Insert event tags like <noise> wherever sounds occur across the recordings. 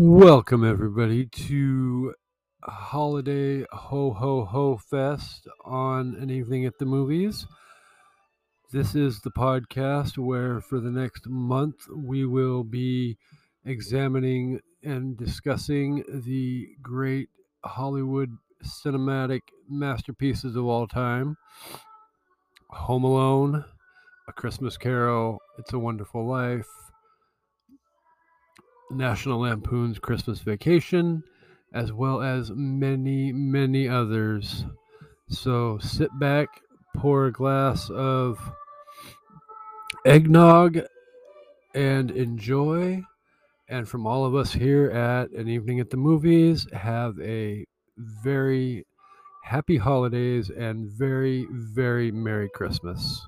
Welcome everybody to Holiday Ho Ho Ho Fest on an evening at the movies. This is the podcast where for the next month we will be examining and discussing the great Hollywood cinematic masterpieces of all time. Home Alone, A Christmas Carol, It's a Wonderful Life, National Lampoon's Christmas Vacation, as well as many, many others. So sit back, pour a glass of eggnog, and enjoy. And from all of us here at An Evening at the Movies, have a very happy holidays and very, very Merry Christmas.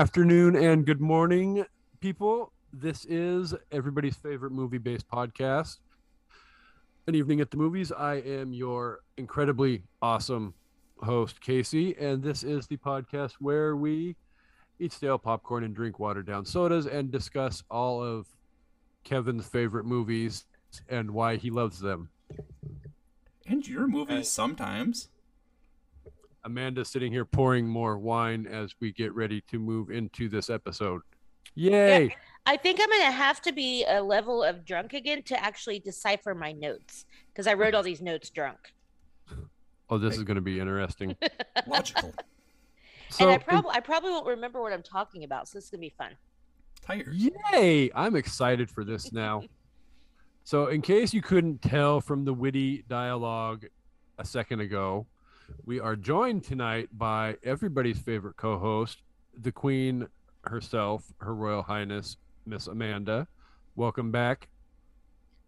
Afternoon, and good morning, people. This is everybody's favorite movie based podcast. An evening at the movies. I am your incredibly awesome host, Casey, and this is the podcast where we eat stale popcorn and drink watered down sodas and discuss all of Kevin's favorite movies and why he loves them. And your movies sometimes. Amanda sitting here pouring more wine as we get ready to move into this episode. Yay! I think I'm going to have to be a level of drunk again to actually decipher my notes because I wrote all these notes drunk. Oh, this is going to be interesting. <laughs> Logical. So, and I probably I probably won't remember what I'm talking about, so this is going to be fun. Tired. yay! I'm excited for this now. <laughs> so, in case you couldn't tell from the witty dialogue a second ago, we are joined tonight by everybody's favorite co-host, the Queen herself, Her Royal Highness Miss Amanda. Welcome back.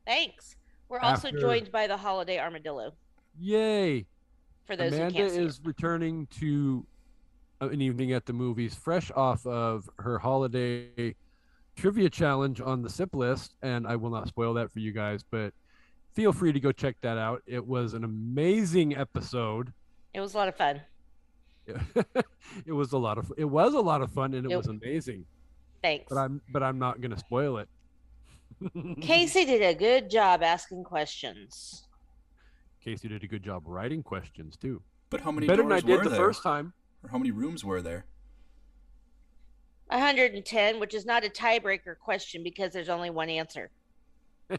Thanks. We're also After- joined by the holiday armadillo Yay! for those Amanda who can't see is returning to uh, an evening at the movies, fresh off of her holiday trivia challenge on the SIP list, and I will not spoil that for you guys, but feel free to go check that out. It was an amazing episode. It. It was a lot of fun. Yeah. <laughs> it was a lot of it was a lot of fun and it Yep. was amazing. Thanks. But I'm but I'm not gonna spoil it. <laughs> Casey did a good job asking questions. Casey did a good job writing questions too. But how many Better than I doors did were the there? first time. Or how many rooms were there? 110, which is not a tiebreaker question because there's only one answer. <laughs>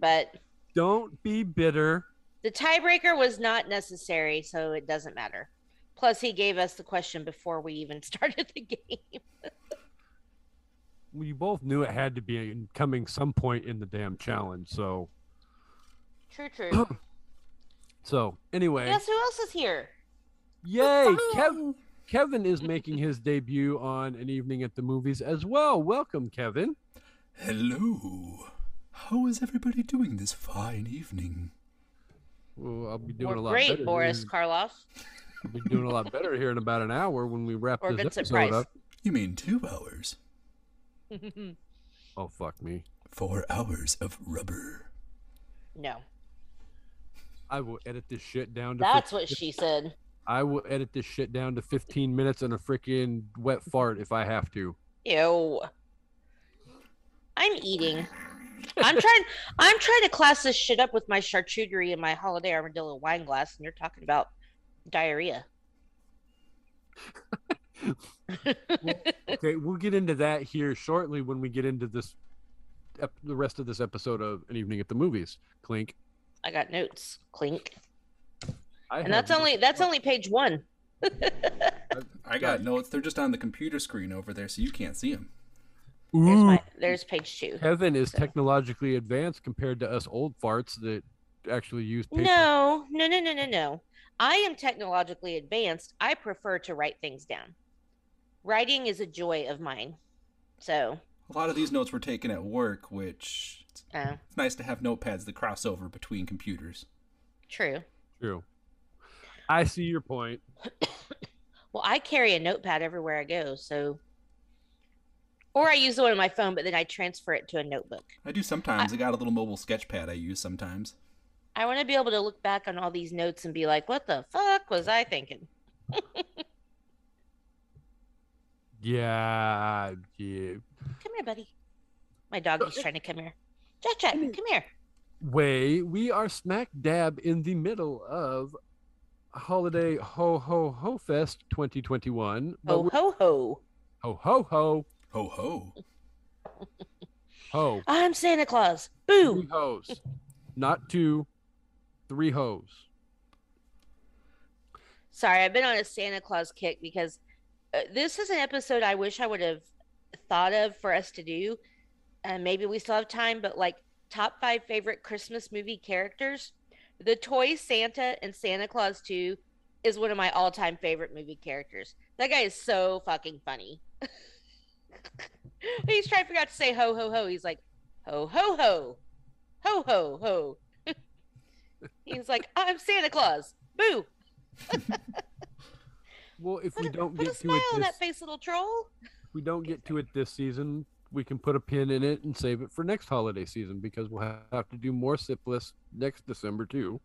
But Don't be bitter. The tiebreaker was not necessary, so it doesn't matter. Plus, he gave us the question before we even <laughs> started the game. We both knew it had to be coming some point in the damn challenge. So True, true. <clears throat> so anyway, Guess who else is here? yay! Kev- Kevin is making his debut on an evening at the movies as well. Welcome, Kevin. Hello. How is everybody doing this fine evening? Well, I'll be doing We're a lot great, better. Boris here- Karloff. I'll be doing a lot better here in about an hour when we wrap Or this Vincent episode Price. up. You mean two hours? <laughs> Oh fuck me! Four hours of rubber. no, I will edit this shit down to. that's 15 what she said. I will edit this shit down to 15 minutes and a freaking wet fart if I have to. Ew. I'm eating. I'm trying. I'm trying to class this shit up with my charcuterie and my holiday armadillo wine glass, and you're talking about diarrhea. Okay, we'll get into that here shortly when we get into this, ep- the rest of this episode of An Evening at the Movies. Clink. I got notes. Clink. I And that's only that's only page one. <laughs> I got notes. They're just on the computer screen over there, so you can't see them. There's my there's page two. Kevin is so. technologically advanced compared to us old farts that actually use paper. No, no, no, no, no, no. I am technologically advanced. I prefer to write things down. Writing is a joy of mine. So, A lot of these notes were taken at work, which it's uh, nice to have notepads that cross over between computers. true. True. I see your point. <coughs> Well, I carry a notepad everywhere I go, so or I use the one on my phone, but then I transfer it to a notebook. I do sometimes. I, got a little mobile sketch pad I use sometimes. I want to be able to look back on all these notes and be like, "What the fuck was I thinking?" <laughs> Yeah, yeah. Come here, buddy. My dog is trying to come here. Jack, Jack, Come here. Way, we are smack dab in the middle of holiday ho ho ho fest 2021. But Ho ho ho! ho ho ho Ho ho. ho. I'm Santa Claus. Boo. Three hoes, not two, three hoes. Sorry, I've been on a Santa Claus kick because uh, this is an episode I wish I would have thought of for us to do. And maybe we still have time, but like top five favorite Christmas movie characters. The toy Santa and Santa Claus 2 is one of my all time favorite movie characters. That guy is so fucking funny. <laughs> He's trying to figure out to say ho ho ho. He's like, ho ho ho. Ho ho ho. He's like, I'm Santa Claus. Boo. <laughs> Well, if Put we a, don't get to smile it on this, that face, little troll. if we don't get to it this season, we can put a pin in it and save it for next holiday season because we'll have to do more syphilis next December too.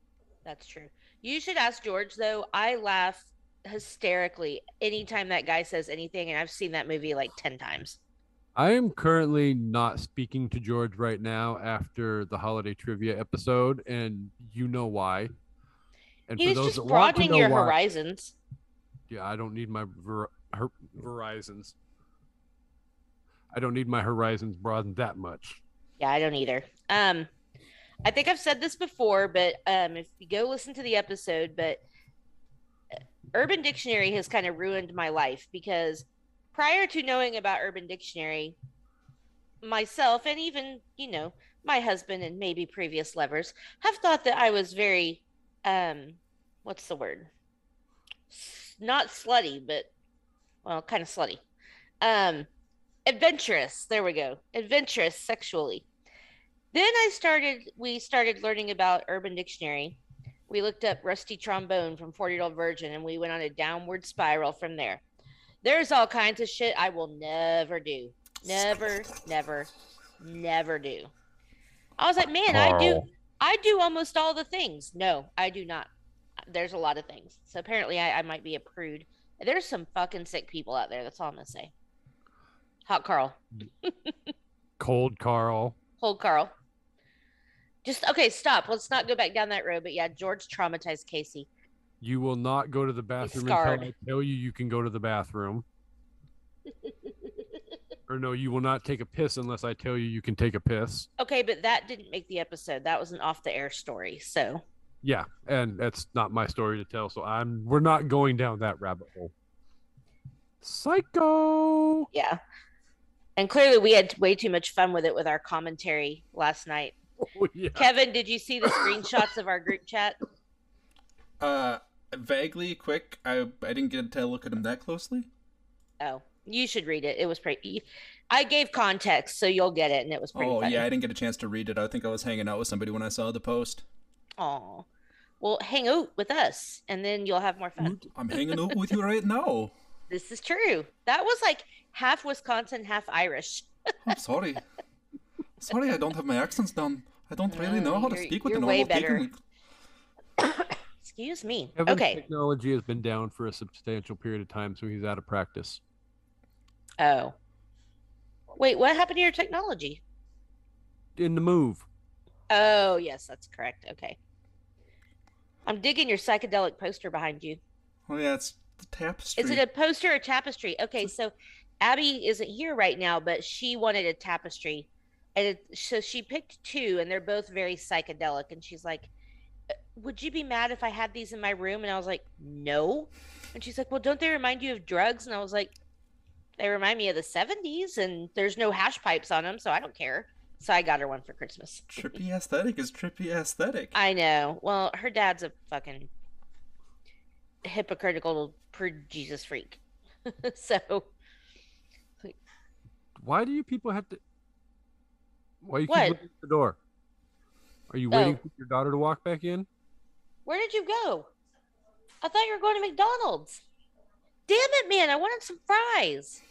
That's true. You should ask George though. I laugh hysterically anytime that guy says anything, and I've seen that movie like ten times. I am currently not speaking to George right now after the holiday trivia episode, and you know why. And He's was those just that want to broadening your why- horizons. Yeah, I don't need my ver- her- horizons. I don't need my horizons broadened that much. Yeah, I don't either. Um, I think I've said this before, but um, if you go listen to the episode, but Urban Dictionary has kind of ruined my life because prior to knowing about Urban Dictionary, myself and even you know my husband and maybe previous lovers have thought that I was very, um, what's the word? Not slutty, but well, kind of slutty. Um, adventurous. There we go. Adventurous sexually. Then I started. We started learning about Urban Dictionary. We looked up rusty trombone from 40 year old virgin, and we went on a downward spiral from there. There's all kinds of shit I will never do. Never, never, never do. I was like, man, I do. I do almost all the things. No, I do not. There's a lot of things. So apparently, I, I might be a prude. There's some fucking sick people out there. That's all I'm gonna say. Hot Carl. Cold Carl. Cold Carl. Just okay, stop. Let's not go back down that road. But yeah, George traumatized Casey. You will not go to the bathroom until I tell you you can go to the bathroom. <laughs> or no, you will not take a piss unless I tell you you can take a piss. Okay, but that didn't make the episode. That was an off the air story. So Yeah, and that's not my story to tell, so I'm we're not going down that rabbit hole. Psycho. yeah. And clearly we had way too much fun with it with our commentary last night. <laughs> Oh, yeah. Kevin, did you see the screenshots of our group chat? Uh, vaguely, quick. I I didn't get to look at them that closely. Oh, you should read it. It was pretty. I gave context, so you'll get it, and it was pretty Oh funny. yeah, I didn't get a chance to read it. I think I was hanging out with somebody when I saw the post. Oh, Well, hang out with us, and then you'll have more fun. I'm hanging out with you right <laughs> now. This is true. That was like half Wisconsin, half Irish. <laughs> I'm sorry. Sorry, I don't have my accents down. I don't really know how to you're- speak with you're the way normal better. Peking. <coughs> Excuse me. Kevin's okay. technology has been down for a substantial period of time, so he's out of practice. Oh. Wait, what happened to your technology? In the move. Oh, yes, that's correct. Okay. I'm digging your psychedelic poster behind you. Oh yeah, it's the tapestry. Is it a poster or tapestry? Okay, so Abby isn't here right now, but she wanted a tapestry. And it, so she picked two, and they're both very psychedelic. And she's like, "Uh, Would you be mad if I had these in my room? And I was like, No. And she's like, Well, don't they remind you of drugs? And I was like, They remind me of the 70s, and there's no hash pipes on them, so I don't care. So I got her one for Christmas. Trippy aesthetic is trippy aesthetic. I know. Well, her dad's a fucking hypocritical per Jesus freak. <laughs> so Why do you people have to? Why you What? keep looking at the door? Are you waiting Oh. for your daughter to walk back in? where did you go? I thought you were going to McDonald's. Damn it, man! I wanted some fries.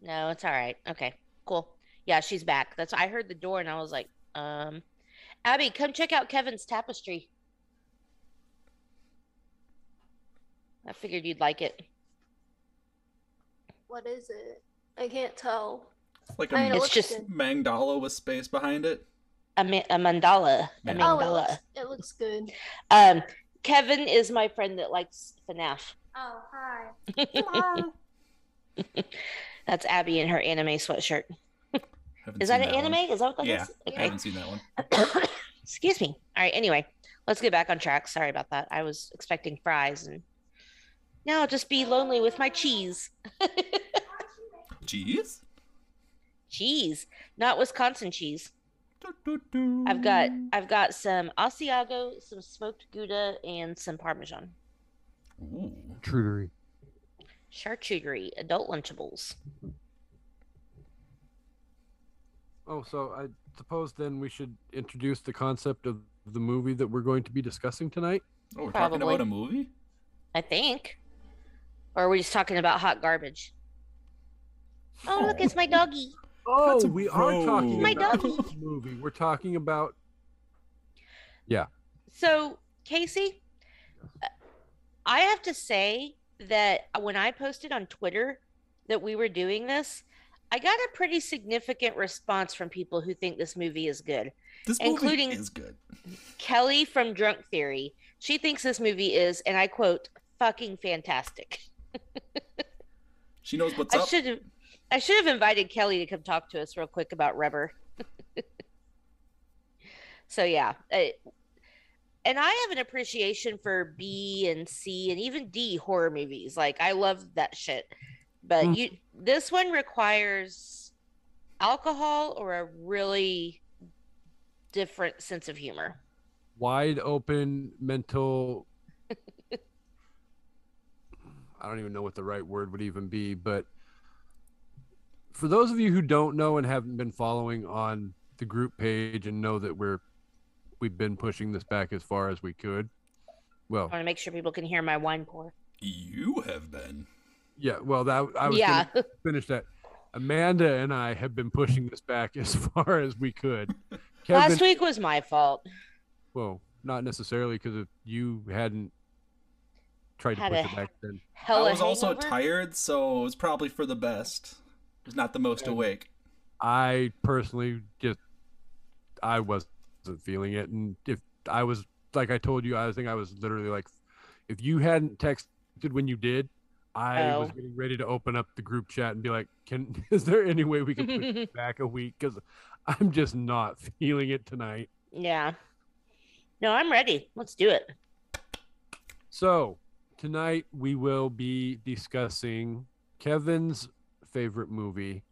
No, it's all right. Okay, cool. Yeah, she's back. That's I heard the door and I was like, um, Abby, come check out Kevin's tapestry. I figured you'd like it. What is it? I can't tell. It's like I a know, It's just- good. Mandala with space behind it. A, ma- a mandala. A Yeah. Oh, it mandala. looks, it looks good. Um, Kevin is my friend that likes FNAF. Oh, hi. <laughs> That's Abby in her anime sweatshirt. Is seen that an one. anime? Is that what that Yeah, is? I haven't seen that one. <coughs> Excuse me. All right. Anyway, let's get back on track. Sorry about that. I was expecting fries, and now I'll just be lonely with my cheese. <laughs> Cheese? Cheese, not Wisconsin cheese. I've got I've got some Asiago, some smoked Gouda, and some Parmesan. Ooh. Trudery. Charcuterie, adult Lunchables. Oh, so I suppose then we should introduce the concept of the movie that we're going to be discussing tonight. Oh, we're talking Probably. about a movie? I think. Or are we just talking about hot garbage? Oh, look, it's my <laughs> doggy. Oh, That's we are talking My about doggy. this movie. We're talking about Yeah. So, Casey, uh, I have to say that when I posted on Twitter that we were doing this, I got a pretty significant response from people who think this movie is good. This movie Including- is good. Kelly from Drunk Theory, she thinks this movie is, and I quote, fucking fantastic. <laughs> She knows what's I up. should have I should have invited Kelly to come talk to us real quick about rubber. <laughs> so yeah, uh, and I have an appreciation for B and C and even D horror movies. Like I love that shit. But Mm. you this one requires alcohol or a really different sense of humor. wide open mental <laughs> I don't even know what the right word would even be, but for those of you who don't know and haven't been following on the group page and know that we're we've been pushing this back as far as we could. Well, I want to make sure people can hear my wine pour. You have been. yeah, well that I was Yeah. gonna <laughs> finish that. Amanda and I have been pushing this back as <laughs> far as we could. <laughs> Kevin, Last week was my fault. well, not necessarily because if you hadn't tried to push it back then. Hella I was also tired, so it was probably for the best. It was not the most awake. I personally just I wasn't feeling it, and if I was like I told you, I think I was literally like, if you hadn't texted when you did, I was getting ready to open up the group chat and be like, "Can <laughs> is there any way we can push it <laughs> back a week? Because I'm just not feeling it tonight." Yeah. No, I'm ready. Let's do it. So tonight we will be discussing Kevin's favorite movie.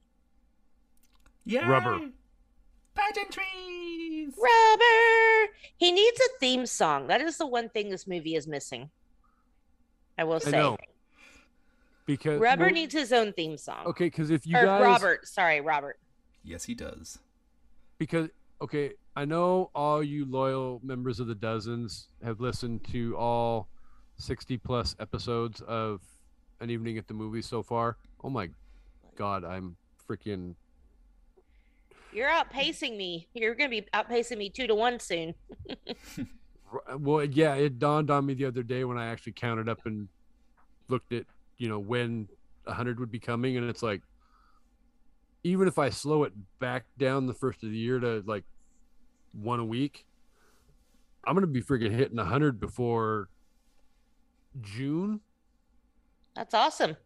Yeah. Rubber. Pageantries. Rubber. He needs a theme song. That is the one thing this movie is missing. I will I say. know. Because Rubber well, needs his own theme song. okay, because if you or guys Robert. Sorry, Robert. Yes, he does. because okay i know all you loyal members of the dozens have listened to all 60 plus episodes of an evening at the movies so far oh my god i'm freaking You're outpacing me. You're going to be outpacing me two to one soon. <laughs> well yeah it dawned on me the other day when i actually counted up and looked at you know when 100 would be coming and it's like even if i slow it back down the first of the year to like one a week i'm gonna be freaking hitting 100 before june That's awesome.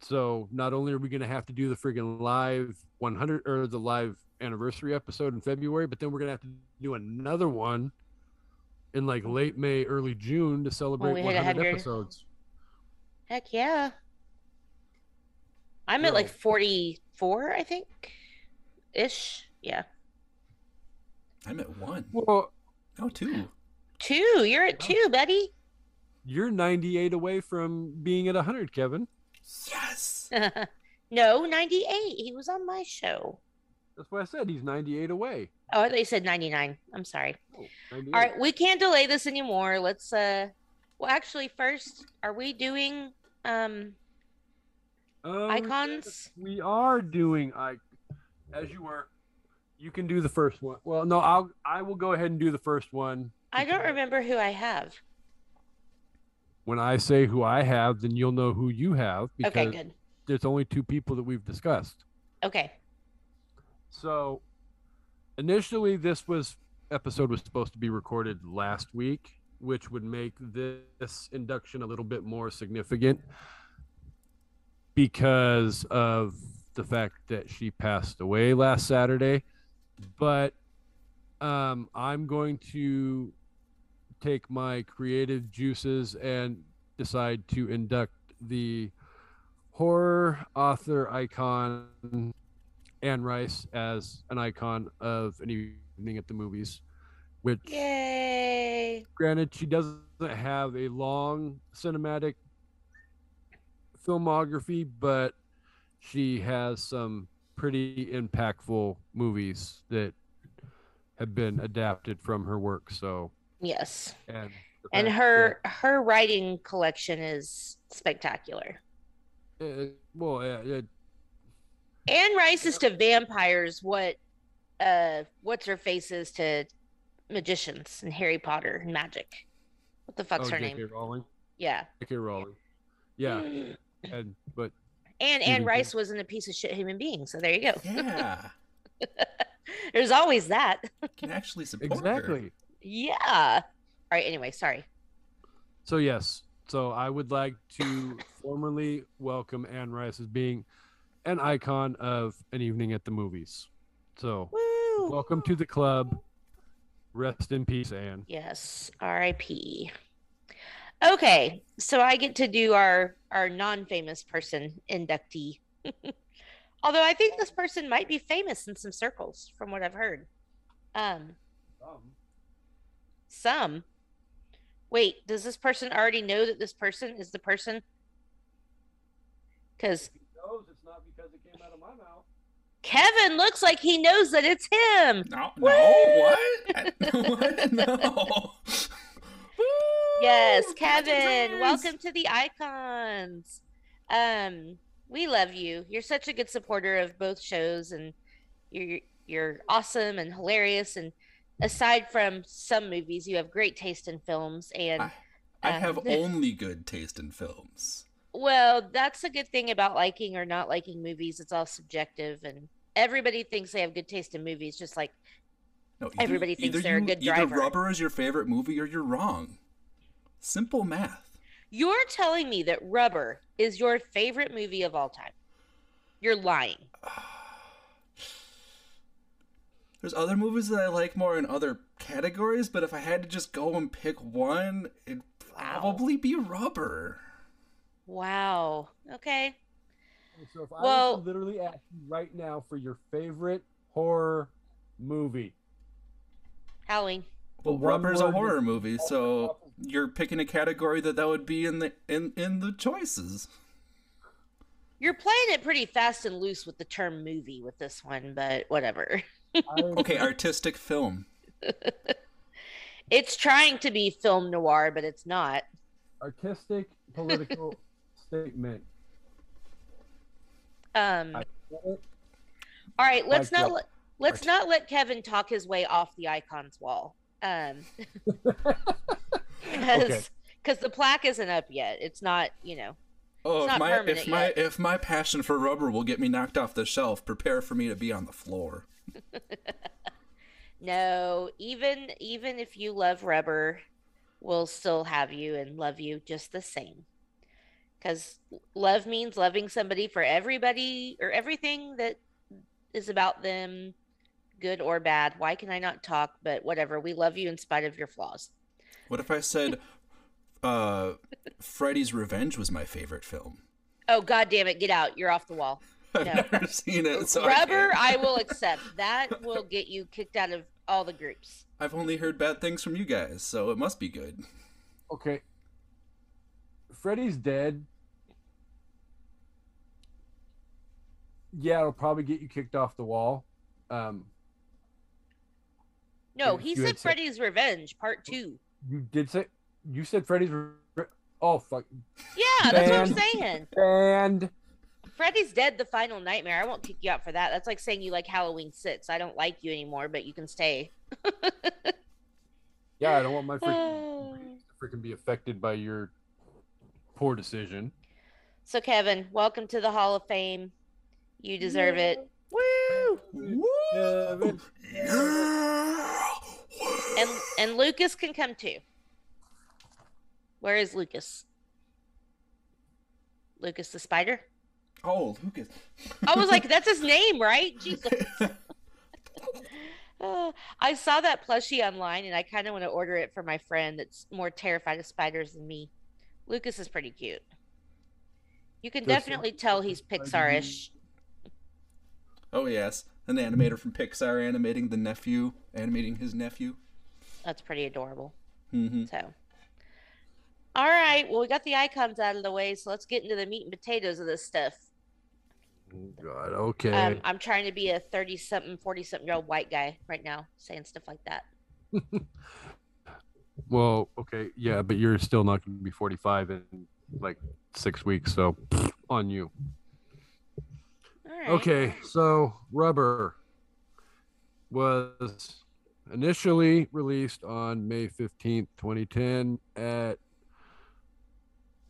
So not only are we gonna have to do the freaking live 100 or the live anniversary episode in february but then we're gonna have to do another one in like late may early june to celebrate we 100 100. episodes Heck yeah. I'm at like 44, I think, ish. Yeah, I'm at one. Well, Oh, two. two. You're at two, buddy. you're 98 away from being at 100, Kevin. Yes. <laughs> no, 98. He was on my show. That's what I said. He's 98 away. Oh, they said 99. I'm sorry. Oh, All right, we can't delay this anymore. Let's uh well actually first, are we doing um Um, icons? We are doing I as you were. You can do the first one. Well, no, I'll I will go ahead and do the first one. I don't remember who I have. When I say who I have, then you'll know who you have because Okay, good. there's only two people that we've discussed. Okay. So initially this was episode was supposed to be recorded last week, which would make this induction a little bit more significant because of the fact that she passed away last Saturday. But um, I'm going to take my creative juices and decide to induct the horror author icon Anne Rice as an icon of an evening at the movies, which Yay. granted she doesn't have a long cinematic filmography, but she has some pretty impactful movies that have been adapted from her work. So Yes. and And fact her her writing collection is spectacular. that, uh, well, uh, uh, Anne Rice is to vampires what uh what's her face is to magicians and Harry Potter and magic. What the fuck's oh, her J.K. name? Rowling, Yeah. J.K. Rowling, yeah, <sighs> and but And Anne Stephen Rice wasn't a piece of shit human being, so there you go. Yeah. <laughs> There's always that. Can actually support her. Yeah. All right, anyway, sorry. So yes, so I would like to formally welcome Anne Rice as being an icon of an evening at the movies. So Woo. welcome to the club. Rest in peace, Anne. Yes, R.I.P. Okay, so I get to do our our non-famous person inductee. <laughs> Although I think this person might be famous in some circles, from what I've heard. Um, some. Wait, does this person already know that this person is the person? Because knows it's not because it came out of my mouth. Kevin looks like he knows that it's him. No, Woo! no, what? <laughs> What? No. <laughs> Yes, Kevin, welcome to the icons. Um, we love you. You're such a good supporter of both shows, and you're you're awesome and hilarious. And aside from some movies, you have great taste in films. And I- I uh, have only good taste in films. well, that's a good thing about liking or not liking movies. It's all subjective, and everybody thinks they have good taste in movies, just like No, Everybody thinks either they're a you- good Either driver. Rubber is your favorite movie or you're wrong. Simple math. you're telling me that Rubber is your favorite movie of all time. You're lying. <sighs> There's other movies that I like more in other categories, but if I had to just go and pick one, it'd Wow. probably be Rubber. Wow. Okay. So if I Well- was to literally ask you right now for your favorite horror movie, Halloween. Well, one Rubber's a horror movie, so you're picking a category that that would be in the in in the choices. You're playing it pretty fast and loose with the term movie with this one, but whatever. <laughs> I, Okay, artistic film. <laughs> It's trying to be film noir, but it's not. artistic political <laughs> statement. Um I get it. all right, let's Like not what? let, let's not let Kevin talk his way off the icons wall. Um <laughs> because Okay. because the plaque isn't up yet. It's not, you know. Oh, if my permanent if my yet. if my passion for rubber will get me knocked off the shelf, prepare for me to be on the floor. <laughs> No, even even if you love rubber, we'll still have you and love you just the same. Because love means loving somebody for everybody or everything that is about them, good or bad. Why can I not talk? But whatever, we love you in spite of your flaws. What if I said uh Freddy's Revenge was my favorite film? Oh god damn it, get out. You're off the wall. <laughs> I've No. never seen it. So I Rubber, can't. I will <laughs> accept. That will get you kicked out of all the groups. I've only heard bad things from you guys, so it must be good. Okay. Freddy's dead. Yeah, it'll probably get you kicked off the wall. Um, No, he said had said- Freddy's Revenge Part Two. you did say you said Freddy's. re- Oh fuck! Yeah, that's what I'm saying. And Freddy's Dead, the final nightmare. I won't kick you out for that. That's like saying you like Halloween Six. I don't like you anymore, but you can stay. <laughs> yeah, I don't want my freaking <sighs> freaking be affected by your poor decision. so Kevin, welcome to the Hall of Fame. You deserve it. Woo! Kevin. And and Lucas can come too. Where is Lucas? Lucas the spider? Oh, Lucas. I was like, that's his name, right? Jesus. <laughs> Uh, I saw that plushie online and I kind of want to order it for my friend that's more terrified of spiders than me. Lucas is pretty cute. You can Does- definitely tell he's Pixar-ish. oh yes, an animator from Pixar animating the nephew, animating his nephew. That's pretty adorable. Mm-hmm. So, all right. Well, we got the icons out of the way, so let's get into the meat and potatoes of this stuff. God. Okay. Um, I'm trying to be a 30 something, 40 something year old white guy right now, saying stuff like that. <laughs> well, okay. Yeah, but you're still not going to be 45 in like six weeks, so on you. All right. Okay, so Rubber was initially released on May 15th, 2010 at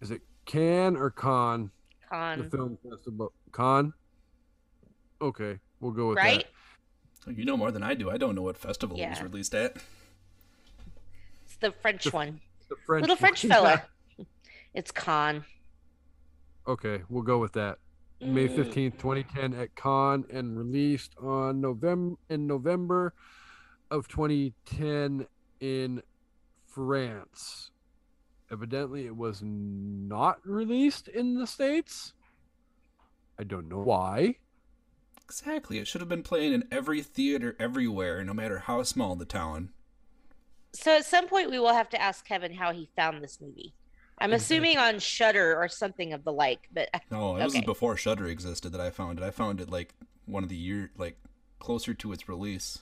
is it Can or Con? The Con, film festival. Con? Okay, we'll go with that. right? Oh, You know more than I do. I don't know what festival it was released at. It's the French The- one. The French Little French one. <laughs> fella. It's Con. Okay, we'll go with that. May Mm, 15th, 2010 at Con and released on November in November of 2010 in France. Evidently it was not released in the states. I don't know why. Exactly. It should have been playing in every theater everywhere, no matter how small the town. So at some point we will have to ask Kevin how he found this movie. I'm assuming on Shudder or something of the like, but <laughs> No, it was before Shudder existed that I found it. I found it like one of the year, like closer to its release.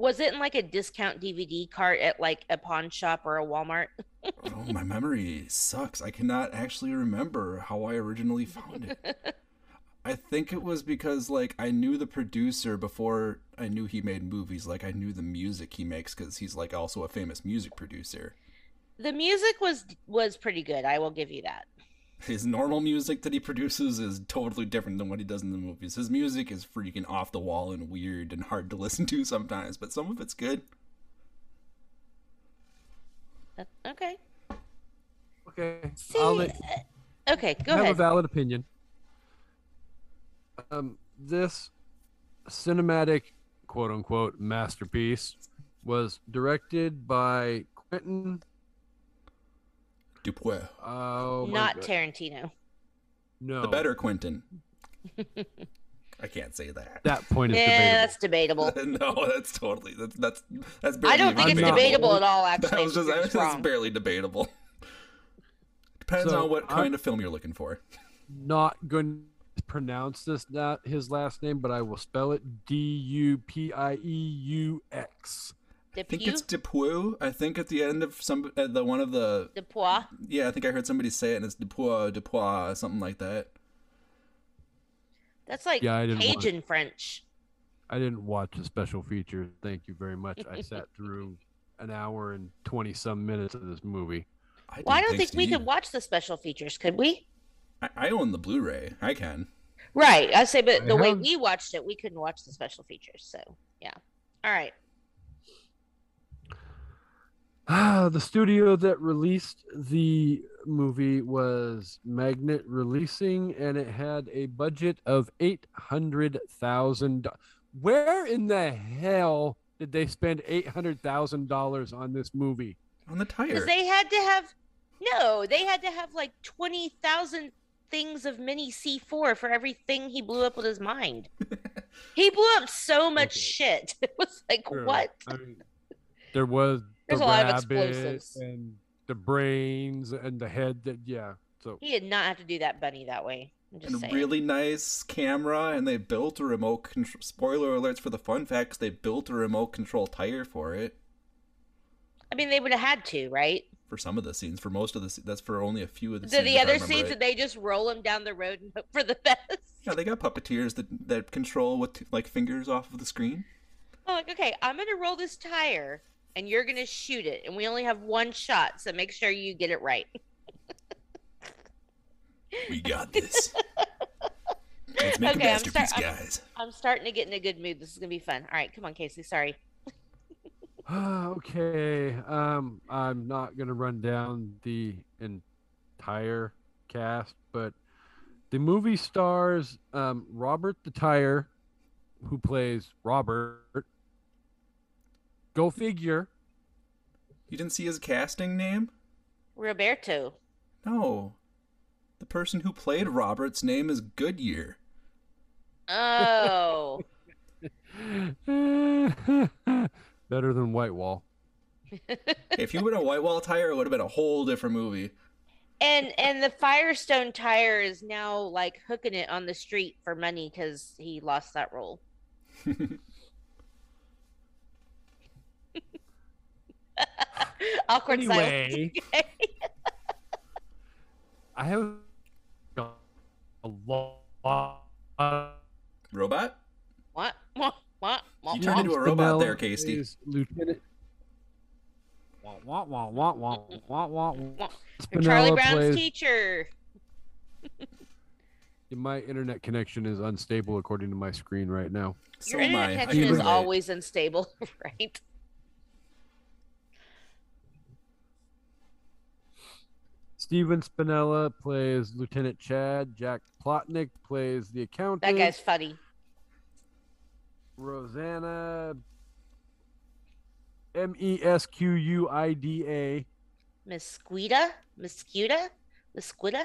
Was it in like a discount DVD cart at like a pawn shop or a Walmart? <laughs> oh, my memory sucks. I cannot actually remember how I originally found it. <laughs> I think it was because like I knew the producer before I knew he made movies. Like I knew the music he makes because he's like also a famous music producer. The music was was pretty good. I will give you that. His normal music that he produces is totally different than what he does in the movies. His music is freaking off the wall and weird and hard to <laughs> listen to sometimes, but some of it's good. Okay. Okay. See, I'll let uh, okay, go ahead. I have a valid opinion. Um, this cinematic, quote unquote, masterpiece was directed by Quentin. Dupuis, Oh, Not God. Tarantino. no, the better Quentin. I can't say that. That point is Yeah, debatable. that's debatable. <laughs> no, that's totally that's that's that's. Barely I don't think even it's debatable at all. <laughs> That Actually, was just <laughs> that's just wrong. barely debatable. Depends So, on what I'm- kind of film you're looking for. Not going to pronounce this not his last name, but I will spell it D U P I E U X. I think it's Depew, Dupuis. I think at the end of some uh, the one of the Depois. yeah, I think I heard somebody say it, and it's Dupuis, Dupuis, something like that. That's like Yeah, I didn't want- Cajun French. I didn't watch the special feature. Thank you very much. I <laughs> sat through an hour and twenty some minutes of this movie. I Well, I don't thanks think we to could watch the special features, could we? I, I own the Blu-ray. I can. Right. I say, but I the way we watched it, we couldn't watch the special features. So, yeah. All right. Ah, the studio that released the movie was Magnet Releasing, and it had a budget of eight hundred thousand. Where in the hell did they spend eight hundred thousand dollars on this movie? On the tire. Because they had to have, no, they had to have like 20,000 things of mini C4 for everything he blew up with his mind. <laughs> he blew up so much Okay. shit. <laughs> It was like, Sure. what? I mean, there was There's the a lot of explosives. and the brains and the head. That yeah. So He did not have to do that bunny that way. I'm just and a saying. really nice camera, and they built a remote control. Spoiler alerts for the fun facts: they built a remote control tire for it I mean, they would have had to, right? for some of the scenes. For most of the, se- that's for only a few of the. The, scenes, the other scenes right. that they just roll them down the road and hope for the best. Yeah, they got puppeteers that that control with like fingers off of the screen. I'm like, okay, I'm gonna roll this tire and you're gonna shoot it, and we only have one shot, so make sure you get it right. We got this. <laughs> Let's make Okay, a I'm start- masterpiece, I'm- guys. I'm starting to get in a good mood. This is gonna be fun. All right, come on, Casey. Sorry. <sighs> okay. Um, I'm not gonna run down the entire cast, but the movie stars um, Robert the Tire, who plays Robert. Go figure. You didn't see his casting name? Roberto. No. The person who played Robert's name is Goodyear. Oh, <laughs> <laughs> Better than White Wall. if you would have White Wall Tire, it would have been a whole different movie. and and the Firestone tire is now like hooking it on the street for money because he lost that role. <laughs> <laughs> Awkward silence. Anyway, <laughs> I have a lot. Robot? What? What? What? What? You turned into a robot there, Spinella Casey. Lieutenant. Wah, wah, wah, wah, wah, wah, wah. Charlie Brown's plays- teacher. <laughs> My internet connection is unstable according to my screen right now. Your am I. internet I connection is always unstable, right? Stephen Spinella plays Lieutenant Chad. Jack Plotnick plays the accountant. That guy's funny. Rosanna M E S Q U I D A. Mesquita? Mesquita? Mesquita?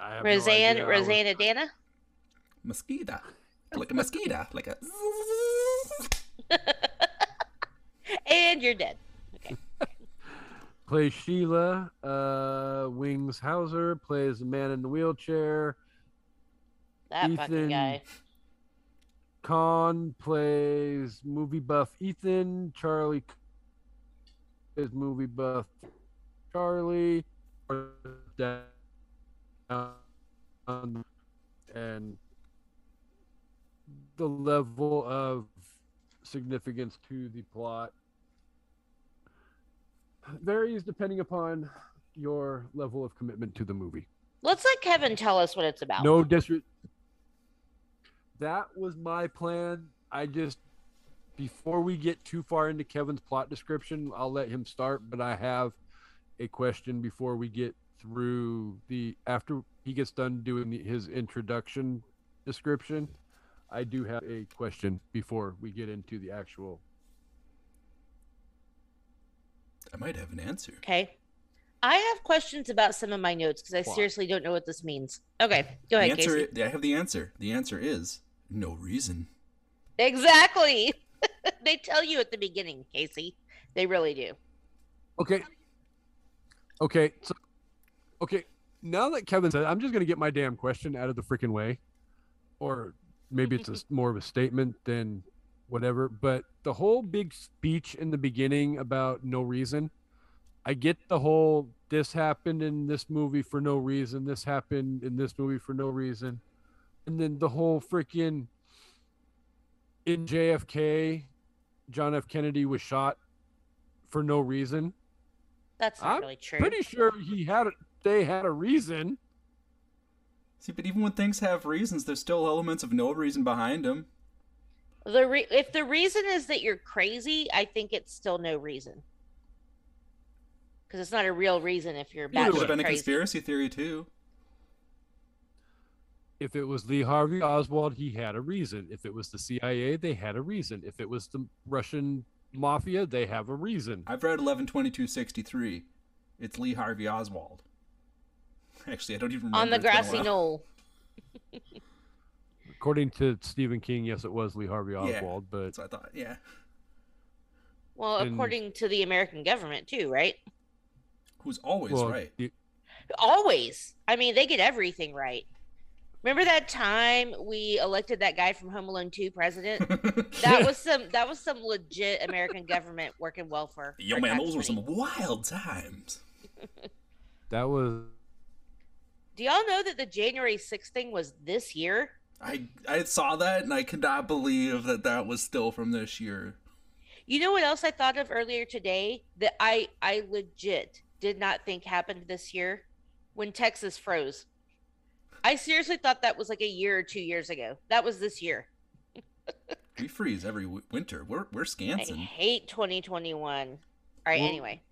I have no Roseanne? idea. I was- Rosanna Dana? Mosquito. Like a mosquito. Like a. <laughs> And you're dead. Plays Sheila. Uh, Wings Hauser plays the man in the wheelchair. That fucking Ethan guy. Cohn plays movie buff Ethan. Charlie is movie buff Charlie. And the level of significance to the plot varies depending upon your level of commitment to the movie. Let's let Kevin tell us what it's about. No disres. That was my plan. I just before we get too far into Kevin's plot description, I'll let him start. But I have a question before we get through the after he gets done doing the, his introduction description. I do have a question before we get into the actual. I might have an answer. Okay. I have questions about some of my notes because I Why? seriously don't know what this means. Okay, go The ahead, answer. Casey. I have the answer. The answer is no reason. Exactly. <laughs> they tell you at the beginning, Casey. They really do. Okay. Okay. So, okay. Now that Kevin said, I'm just going to get my damn question out of the freaking way, or maybe it's a, s- more of a statement than whatever. But the whole big speech in the beginning about no reason, I get the whole this happened in this movie for no reason, this happened in this movie for no reason, and then the whole freaking in JFK, John F. Kennedy was shot for no reason. That's not I'm really true. Pretty sure he had they had a reason. See, but even when things have reasons, there's still elements of no reason behind them. The re- if the reason is that you're crazy, I think it's still no reason. Because it's not a real reason if you're It bad would have been a conspiracy theory too. If it was Lee Harvey Oswald, he had a reason. If it was the CIA, they had a reason. If it was the Russian mafia, they have a reason. I've read 112263. It's Lee Harvey Oswald. Actually, I don't even remember. on the It's been a grassy knoll. <laughs> According to Stephen King, yes, it was Lee Harvey Yeah. Oswald, but That's what I thought. Yeah. Well, And- according to the American government too, right? Who's always well, right. y- Always. I mean, they get everything right. Remember that time we elected that guy from Home Alone 2 president? <laughs> That was some that was some legit American government working well for. Yo, our man, tax those were some wild times. that was Do y'all know that the January 6th thing was this year? I I saw that and I could not believe that that was still from this year. You know what else I thought of earlier today that I I legit did not think happened this year when Texas froze. I seriously thought that was like a year or 2 years ago. That was this year. <laughs> We freeze every w- winter. We're we're I hate 2021. All right, Well- anyway.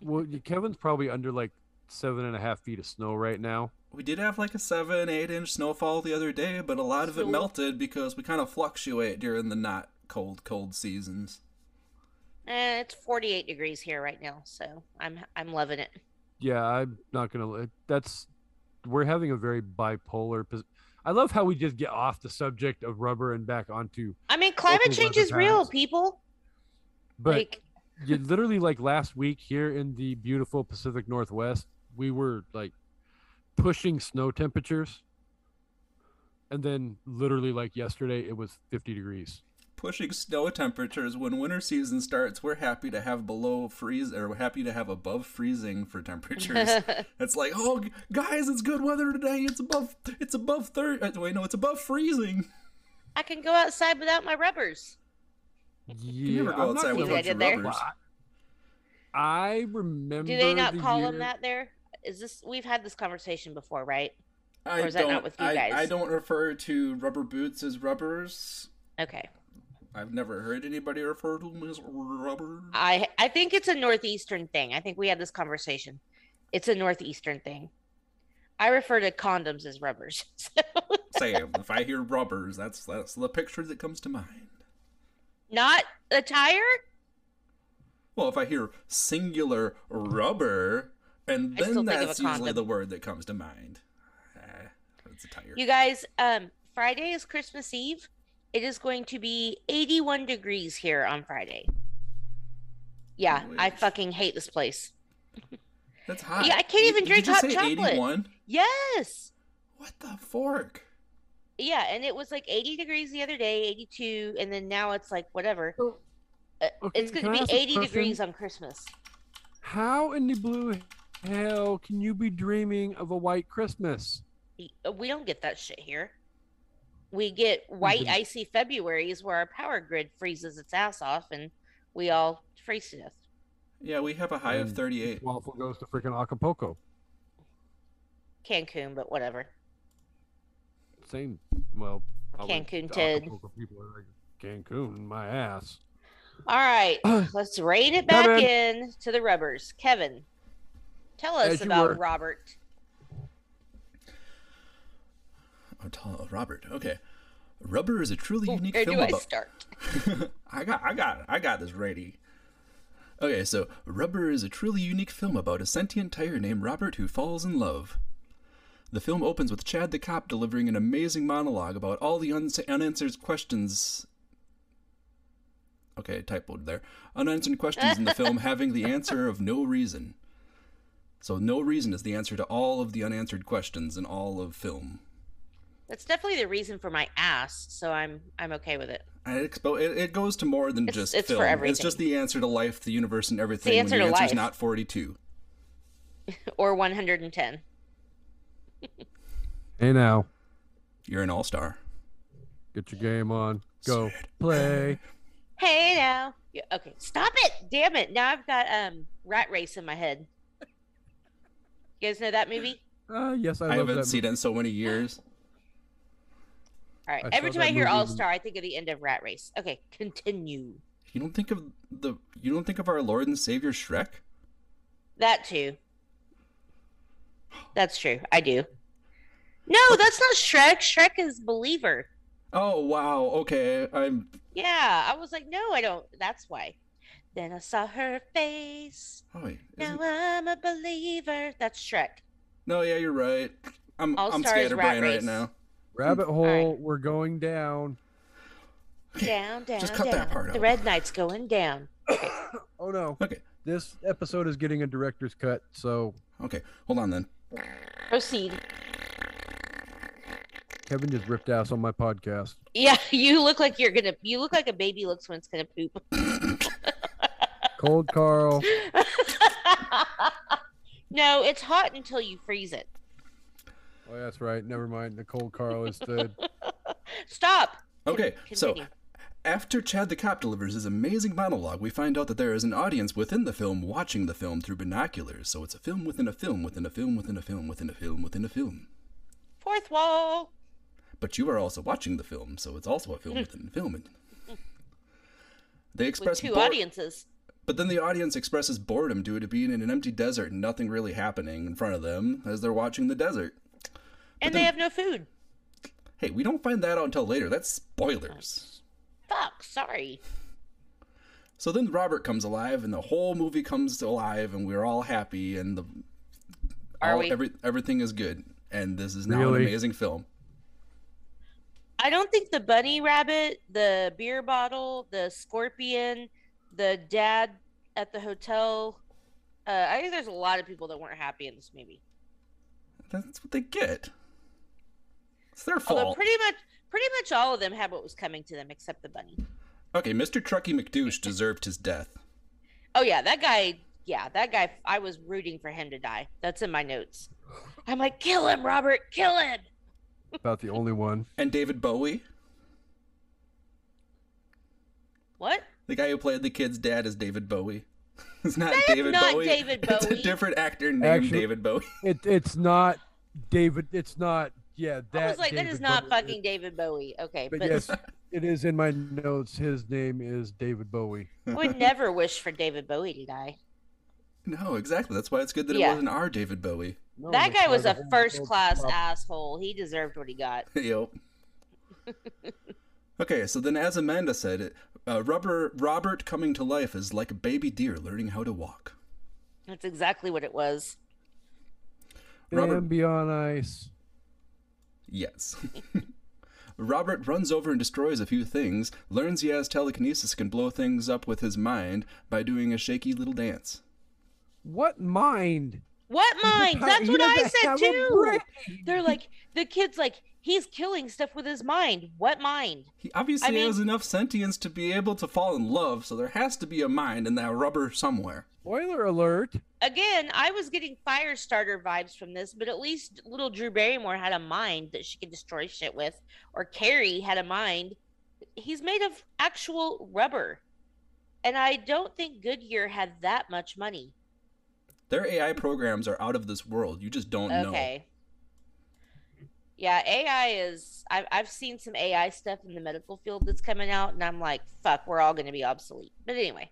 well. Kevin's probably under like seven and a half feet of snow right now. We did have like a seven, eight inch snowfall the other day, but a lot of it melted because we kind of fluctuate during the not cold, cold seasons. Eh, it's 48 degrees here right now, so I'm I'm loving it. Yeah, I'm not gonna. let- That's we're having a very bipolar. pos- I love how we just get off the subject of rubber and back onto. I mean, climate change is real, people. But like, you, literally, like last week here in the beautiful Pacific Northwest, we were like pushing snow temperatures, and then literally like yesterday, it was 50 degrees. Pushing snow temperatures when winter season starts, we're happy to have below freeze or happy to have above freezing for temperatures. <laughs> it's like, oh, guys, it's good weather today. It's above, it's above thirty. Uh, wait, no, it's above freezing. I can go outside without my rubbers. Yeah, never go I'm not outside gonna- with See I bunch of did there? I remember. Do they not the call year- them that there? Is this we've had this conversation before, right? I Or is that don't. not with you I, guys? I don't refer to rubber boots as rubbers. Okay. I've never heard anybody refer to them as rubber. I I think it's a northeastern thing. I think we had this conversation. It's a northeastern thing. I refer to condoms as rubbers. <laughs> Sam, if I hear rubbers, that's that's the picture that comes to mind. Not a tire? Well, if I hear singular rubber, and then think of a that's usually the word that comes to mind. Ah, it's a tire. You guys, um, Friday is Christmas Eve. It is going to be 81 degrees here on Friday. Yeah, I fucking hate this place. That's hot. Yeah, I can't even drink you just hot say chocolate. 81? Yes. What the fork? Yeah, and it was like 80 degrees the other day, 82, and then now it's like whatever. Uh, Okay, it's going to be 80 degrees on Christmas. How in the blue hell can you be dreaming of a white Christmas? Uh, We don't get that shit here. We get white icy Februarys where our power grid freezes its ass off and we all freeze to death. Yeah, we have a high of And 38. Waffle goes to freaking Acapulco. Cancun, but whatever. Same. Well, Cancun, the Ted. Acapulco people are like Cancun, my ass. All right, <clears throat> let's rein it back Kevin. in to the rubbers. Kevin, tell us about were. Robert. Oh, tell- uh, Robert. Okay. Rubber is a truly unique Where film do I start? <laughs> I got, I got, I got this ready. Okay, so Rubber is a truly unique film about a sentient tire named Robert who falls in love. The film opens with Chad the cop delivering an amazing monologue about all the unanswered questions. Okay, typoed there. Unanswered questions in the film <laughs> having the answer of no reason. So no reason is the answer to all of the unanswered questions in all of film. That's definitely the reason for my ass, so I'm I'm okay with it. I expo- it, it goes to more than It's- just it's for film. It's just the answer to life, the universe, and everything. The answer when to the answer's life. not 42. <laughs> Or 110. Hey now, You're an all star. get your game on. Go Sid. play. Hey now. Yeah, okay, stop it. Damn it. Now I've got um Rat Race in my head. You guys know that movie? Uh, yes, I, I, haven't that seen it in so many years. All right. I Every time I hear movie All Star, I think of the end of Rat Race. Okay, continue. You don't think of the you don't think of our Lord and Savior Shrek? That too. That's true. I do. No, that's not Shrek. Shrek is Believer. Oh wow, okay. I'm Yeah, I was like, no, I don't. That's why. Then I saw her face. oh wait, Now isn't- I'm a believer. That's Shrek. No, yeah, you're right. I'm All I'm Stars Rat scatterbrained right now. Rabbit hole, Alright. we're going down. Down, down, just cut down. that part The out. red knight's going down. <coughs> Oh no. Okay. This episode is getting a director's cut, so Okay, hold on then. Proceed. Kevin just ripped ass on my podcast. Yeah, <laughs> you look like you're gonna. You look like a baby looks when it's gonna poop. <coughs> Cold Carl. <laughs> no, it's hot until you freeze it. Oh, that's right. Never mind. The cold Carl is the <laughs> Stop. Okay, so after Chad the Cop delivers his amazing monologue, we find out that there is an audience within the film watching the film through binoculars. So it's a film within a film within a film within a film within a film within a film. Fourth wall. But you are also watching the film, so it's also a film hmm. within a film. Hmm. They With two bor- audiences. But then the audience expresses boredom due to being in an empty desert and nothing really happening in front of them as they're watching the desert. And then- they have no food. Hey, we don't find that out until later. That's spoilers. Fuck, sorry. So then Robert comes alive, and the whole movie comes alive, and we're all happy, and the Are all, we? Every, everything is good, and this is now Really? an amazing film. I don't think the bunny rabbit, the beer bottle, the scorpion, the dad at the hotel. Uh, I think there's a lot of people that weren't happy in this movie. That's what they get. It's their Although fault. pretty much, pretty much all of them had what was coming to them except the bunny. Okay, Mr. Truckee McDouche deserved his death. Oh yeah, that guy. Yeah, that guy. I was rooting for him to die. That's in my notes. I'm like, kill him, Robert, kill him. <laughs> about the only one. And David Bowie, What? The guy who played the kid's dad, is David Bowie. <laughs> it's not That is David not Bowie. David <laughs> It's a different actor named Actually- David Bowie. <laughs> It it's not David. It's not. Yeah, that. I was like, that David is not Bowie. fucking David Bowie. Okay, But but, yes, it is in my notes. His name is David Bowie. I would never wish for David Bowie to die. No, exactly. That's why it's good that Yeah. it wasn't our David Bowie. No, that guy was a first class stopped. asshole. He deserved what he got. Yep. okay, so then as Amanda said, it, uh, Rubber Robert coming to life is like a baby deer learning how to walk. That's exactly what it was. Robert- Bambi on ice. Yes. <laughs> Robert runs over and destroys a few things, learns he has telekinesis, can blow things up with his mind by doing a shaky little dance. What mind? What <laughs> mind? That's what I said too. They're like, the kid's like, he's killing stuff with his mind. What mind? He obviously I mean- has enough sentience to be able to fall in love, so there has to be a mind in that rubber somewhere. Spoiler alert. Again, I was getting Firestarter vibes from this, but at least little Drew Barrymore had a mind that she could destroy shit with, or Carrie had a mind. He's made of actual rubber. And I don't think Goodyear had that much money. Their AI programs are out of this world. You just don't know. Okay. Yeah, AI is. I've I've seen some AI stuff in the medical field that's coming out, and I'm like, fuck, we're all going to be obsolete. But anyway,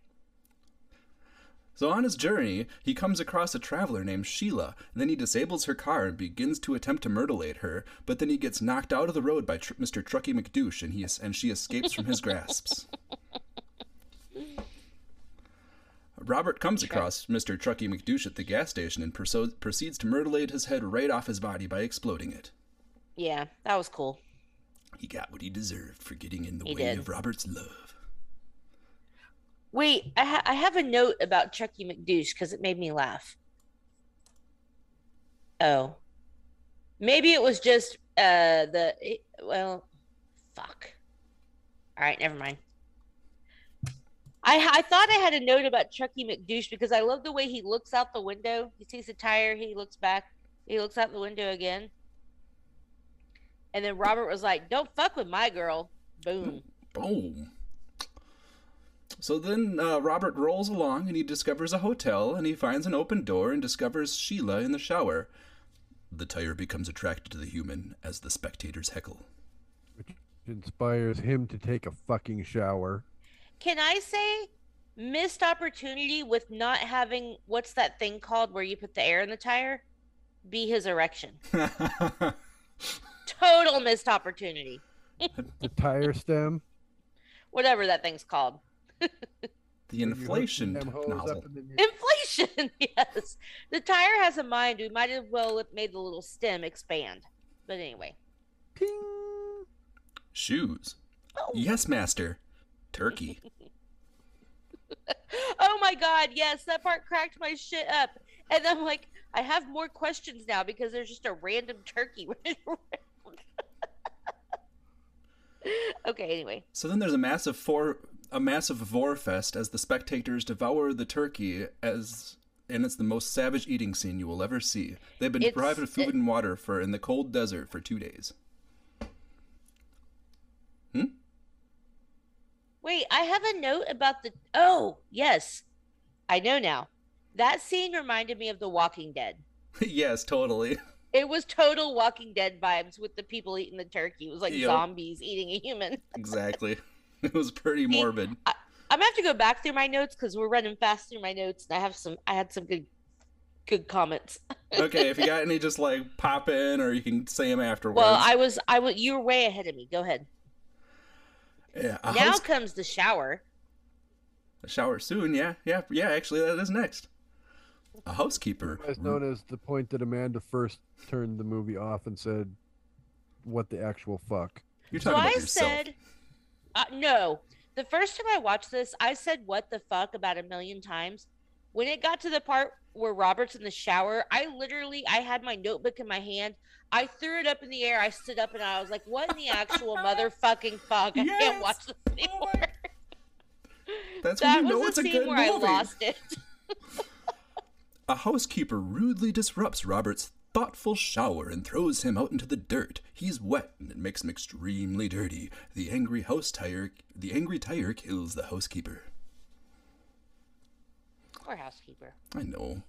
So on his journey, he comes across a traveler named Sheila. Then he disables her car and begins to attempt to mutilate her. But then he gets knocked out of the road by tr- Mr. Truckee McDouche, and he and she escapes from his grasps. <laughs> Robert comes across Mr. Truckee McDouche at the gas station and perso- proceeds to mutilate his head right off his body by exploding it. Yeah, that was cool. He got what he deserved for getting in the He way did. of Robert's love. Wait, I, ha- I have a note about Chucky McDouche because it made me laugh. Oh, maybe it was just uh the it- well, fuck. All right, never mind. I I thought I had a note about Chucky McDouche because I love the way he looks out the window. He sees a tire, he looks back, he looks out the window again, and then Robert was like, "Don't fuck with my girl." Boom. Boom. So then uh, Robert rolls along and he discovers a hotel and he finds an open door and discovers Sheila in the shower. The tire becomes attracted to the human as the spectators heckle. Which inspires him to take a fucking shower. Can I say missed opportunity with not having what's that thing called where you put the air in the tire? Be his erection. <laughs> Total missed opportunity. The tire stem. Whatever that thing's called. <laughs> The When you hook inflation them nozzle. the- Inflation, yes. The tire has a mind. We might as well have made the little stem expand. But anyway. Ping! Shoes. Oh. Yes, master. Turkey. <laughs> Oh my god, yes, that part cracked my shit up. And I'm like, I have more questions now because there's just a random turkey <laughs> running around. <laughs> okay, anyway. So then there's a massive for a massive vorfest as the spectators devour the turkey as and it's the most savage eating scene you will ever see. They've been It's- deprived of food it- and water for in the cold desert for two days. Hmm? Wait, I have a note about the. Oh, yes. I know now. That scene reminded me of The Walking Dead. <laughs> yes, totally. <laughs> It was total Walking Dead vibes with the people eating the turkey. It was like Yep. zombies eating a human. <laughs> Exactly. <laughs> It was pretty morbid. I'm gonna have to go back through my notes because we're running fast through my notes, and I have some. I had some good, good comments. <laughs> Okay, if you got any, just like pop in, or you can say them afterwards. Well, I was, I was. You were way ahead of me. Go ahead. yeah, now comes the shower. a shower soon. Yeah, yeah, yeah. Actually, that is next. A housekeeper. As known as the point that Amanda first turned the movie off and said, "What the actual fuck." You're So talking I about yourself. said, uh, no. The first time I watched this, I said "what the fuck" about a million times. When it got to the part where Robert's in the shower, I literally, I had my notebook in my hand. I threw it up in the air. I stood up and I was like, "What in the actual <laughs> motherfucking fuck? I Yes! can't watch this Oh anymore." my- <laughs> That's that when you know was it's the a scene good where movie. I lost it. <laughs> A housekeeper rudely disrupts Robert's thoughtful shower and throws him out into the dirt. He's wet and it makes him extremely dirty. The angry house tire the angry tire kills the housekeeper. Poor housekeeper. I know.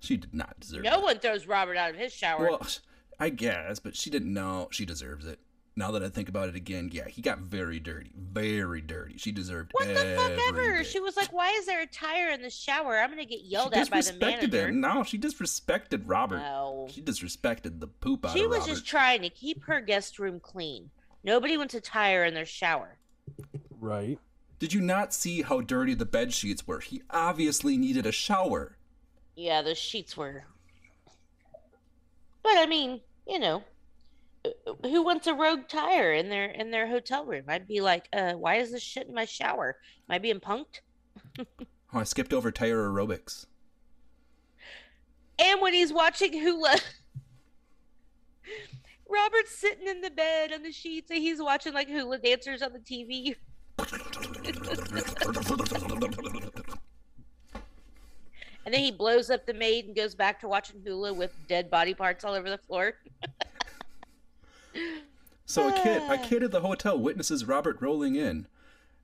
She did not deserve No it. one throws Robert out of his shower. Well, I guess, but she didn't know she deserves it. Now that I think about it again, yeah, he got very dirty. Very dirty. She deserved what the fuck ever? bit. She was like, "Why is there a tire in the shower? I'm gonna get yelled she at by the disrespected manager." him. No, she disrespected Robert. No. She disrespected the poop out She of Robert. She was Robert. just trying to keep her guest room clean. Nobody wants a tire in their shower. Right. Did you not see how dirty the bed sheets were? He obviously needed a shower. Yeah, the sheets were. But I mean, you know, who wants a rogue tire in their in their hotel room? I'd be like, uh, why is this shit in my shower? Am I being punked? <laughs> Oh, I skipped over tire aerobics. And when he's watching hula, <laughs> Robert's sitting in the bed on the sheets and he's watching like hula dancers on the TV. <laughs> And then he blows up the maid and goes back to watching hula with dead body parts all over the floor. So a kid, a <sighs> kid at the hotel witnesses Robert rolling in,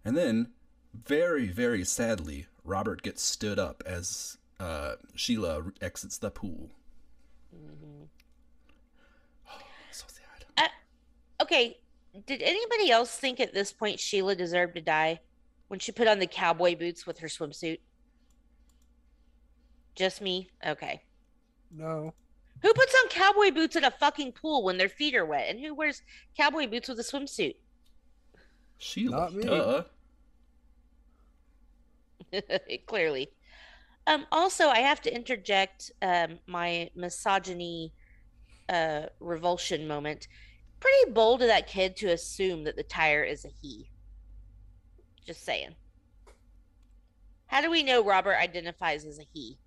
and then, very, very sadly, Robert gets stood up as uh, Sheila exits the pool. so sad. Okay, did anybody else think at this point Sheila deserved to die when she put on the cowboy boots with her swimsuit? Just me? Okay. No. Who puts on cowboy boots in a fucking pool when their feet are wet? And who wears cowboy boots with a swimsuit? She Not me. Duh. <laughs> Clearly. Um, also, I have to interject um, my misogyny uh, revulsion moment. Pretty bold of that kid to assume that the tire is a he. Just saying. How do we know Robert identifies as a he?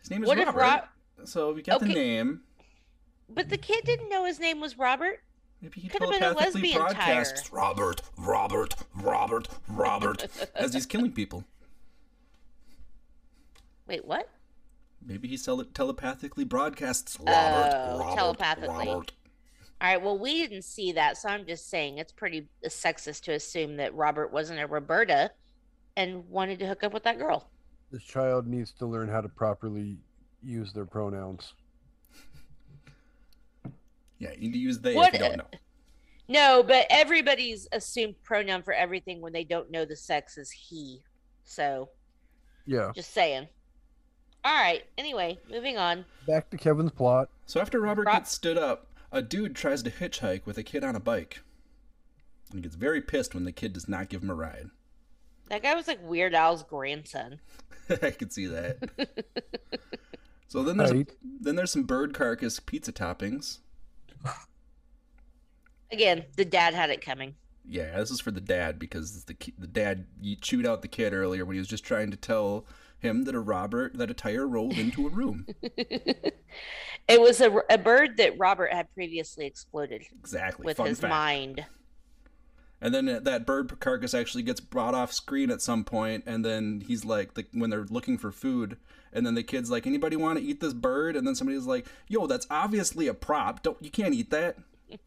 His name is What if Robert. Ro- so we got the name. But the kid didn't know his name was Robert. Maybe he Could've been a telepathically lesbian broadcasts tire. Robert, Robert, Robert, Robert <laughs> as he's killing people. Wait, what? Maybe he tele- telepathically broadcasts oh, Robert, Oh, Robert, telepathically. Robert. All right, well, we didn't see that, so I'm just saying it's pretty sexist to assume that Robert wasn't a Roberta and wanted to hook up with that girl. This child needs to learn how to properly use their pronouns. <laughs> Yeah, you need to use they What- if you don't know. No, but everybody's assumed pronoun for everything when they don't know the sex is he. So, Yeah. just saying. All right, anyway, moving on. Back to Kevin's plot. So after Robert Ro- gets stood up, a dude tries to hitchhike with a kid on a bike. And he gets very pissed when the kid does not give him a ride. That guy was like Weird Al's grandson. <laughs> I could see that. <laughs> so then there's Right. then there's some bird carcass pizza toppings. Again, the dad had it coming. Yeah, this is for the dad because the the dad you chewed out the kid earlier when he was just trying to tell him that a Robert that a tire rolled into a room. <laughs> It was a, a bird that Robert had previously exploded Exactly. with Fun his fact. mind. And then that bird carcass actually gets brought off screen at some point, and then he's like, the, when they're looking for food, and then the kid's like, "Anybody want to eat this bird?" And then somebody's like, "Yo, that's obviously a prop. Don't you can't eat that." <laughs>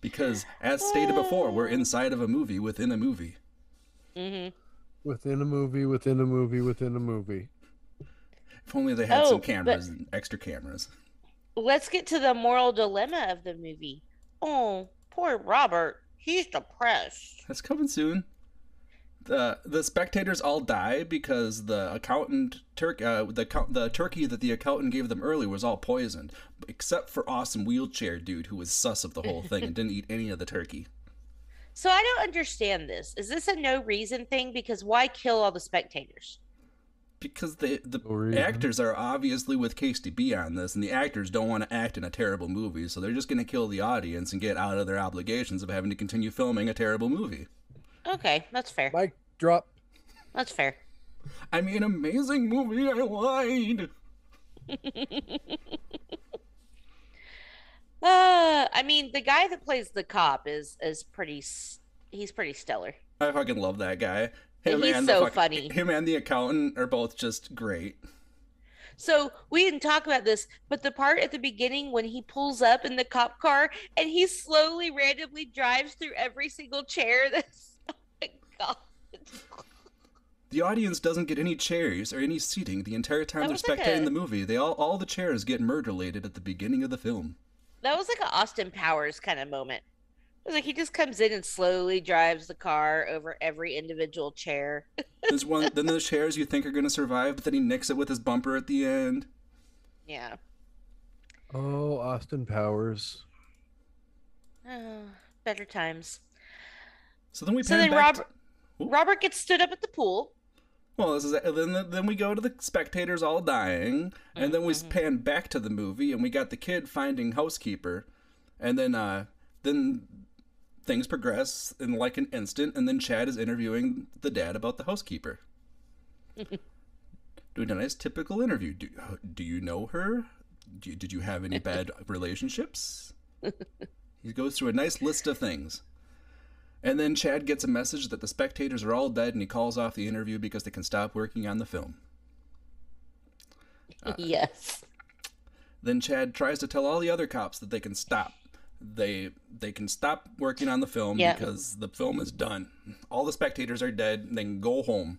because, as stated before, we're inside of a movie within a movie. hmm Within a movie, within a movie, within a movie. If only they had Oh, some but- cameras and extra cameras. Let's get to the moral dilemma of the movie. Oh, poor Robert. He's depressed. That's coming soon. The the spectators all die because the accountant turk uh, the the turkey that the accountant gave them earlier was all poisoned, except for awesome wheelchair dude who was sus of the whole thing and didn't eat any of the turkey. So I don't understand this. Is this a no reason thing? Because why kill all the spectators? Because the the No reason. actors are obviously with Casey B on this, and the actors don't want to act in a terrible movie, so they're just going to kill the audience and get out of their obligations of having to continue filming a terrible movie. Okay, that's fair. Mic drop. That's fair. I mean, amazing movie. I lied. <laughs> Uh, I mean, the guy that plays the cop is is pretty. He's pretty stellar. I fucking love that guy. He's and so fuck- funny. Him and the accountant are both just great. So we didn't talk about this, but the part at the beginning when he pulls up in the cop car and he slowly, randomly drives through every single chair. <laughs> That's oh my god. The audience doesn't get any chairs or any seating the entire time they're was like spectating a- the movie. They all all the chairs get murderlated at the beginning of the film. That was like an Austin Powers kind of moment. It was like he just comes in and slowly drives the car over every individual chair. <laughs> There's one then there's chairs you think are gonna survive, but then he nicks it with his bumper at the end. Yeah. Oh, Austin Powers. Oh, better times. So then we So then back Robert to- Robert gets stood up at the pool. Well, this is then then we go to the spectators all dying, and then we Mhm. pan back to the movie, and we got the kid finding housekeeper, and then uh then things progress in like an instant, and then Chad is interviewing the dad about the housekeeper. <laughs> Doing a nice typical interview. Do, uh, do you know her? Do you, did you have any bad <laughs> relationships? he goes through a nice list of things. And then Chad gets a message that the spectators are all dead and he calls off the interview because they can stop working on the film. Uh, <laughs> yes. Then Chad tries to tell all the other cops that they can stop. They they can stop working on the film Yeah. because the film is done. All the spectators are dead and they can go home.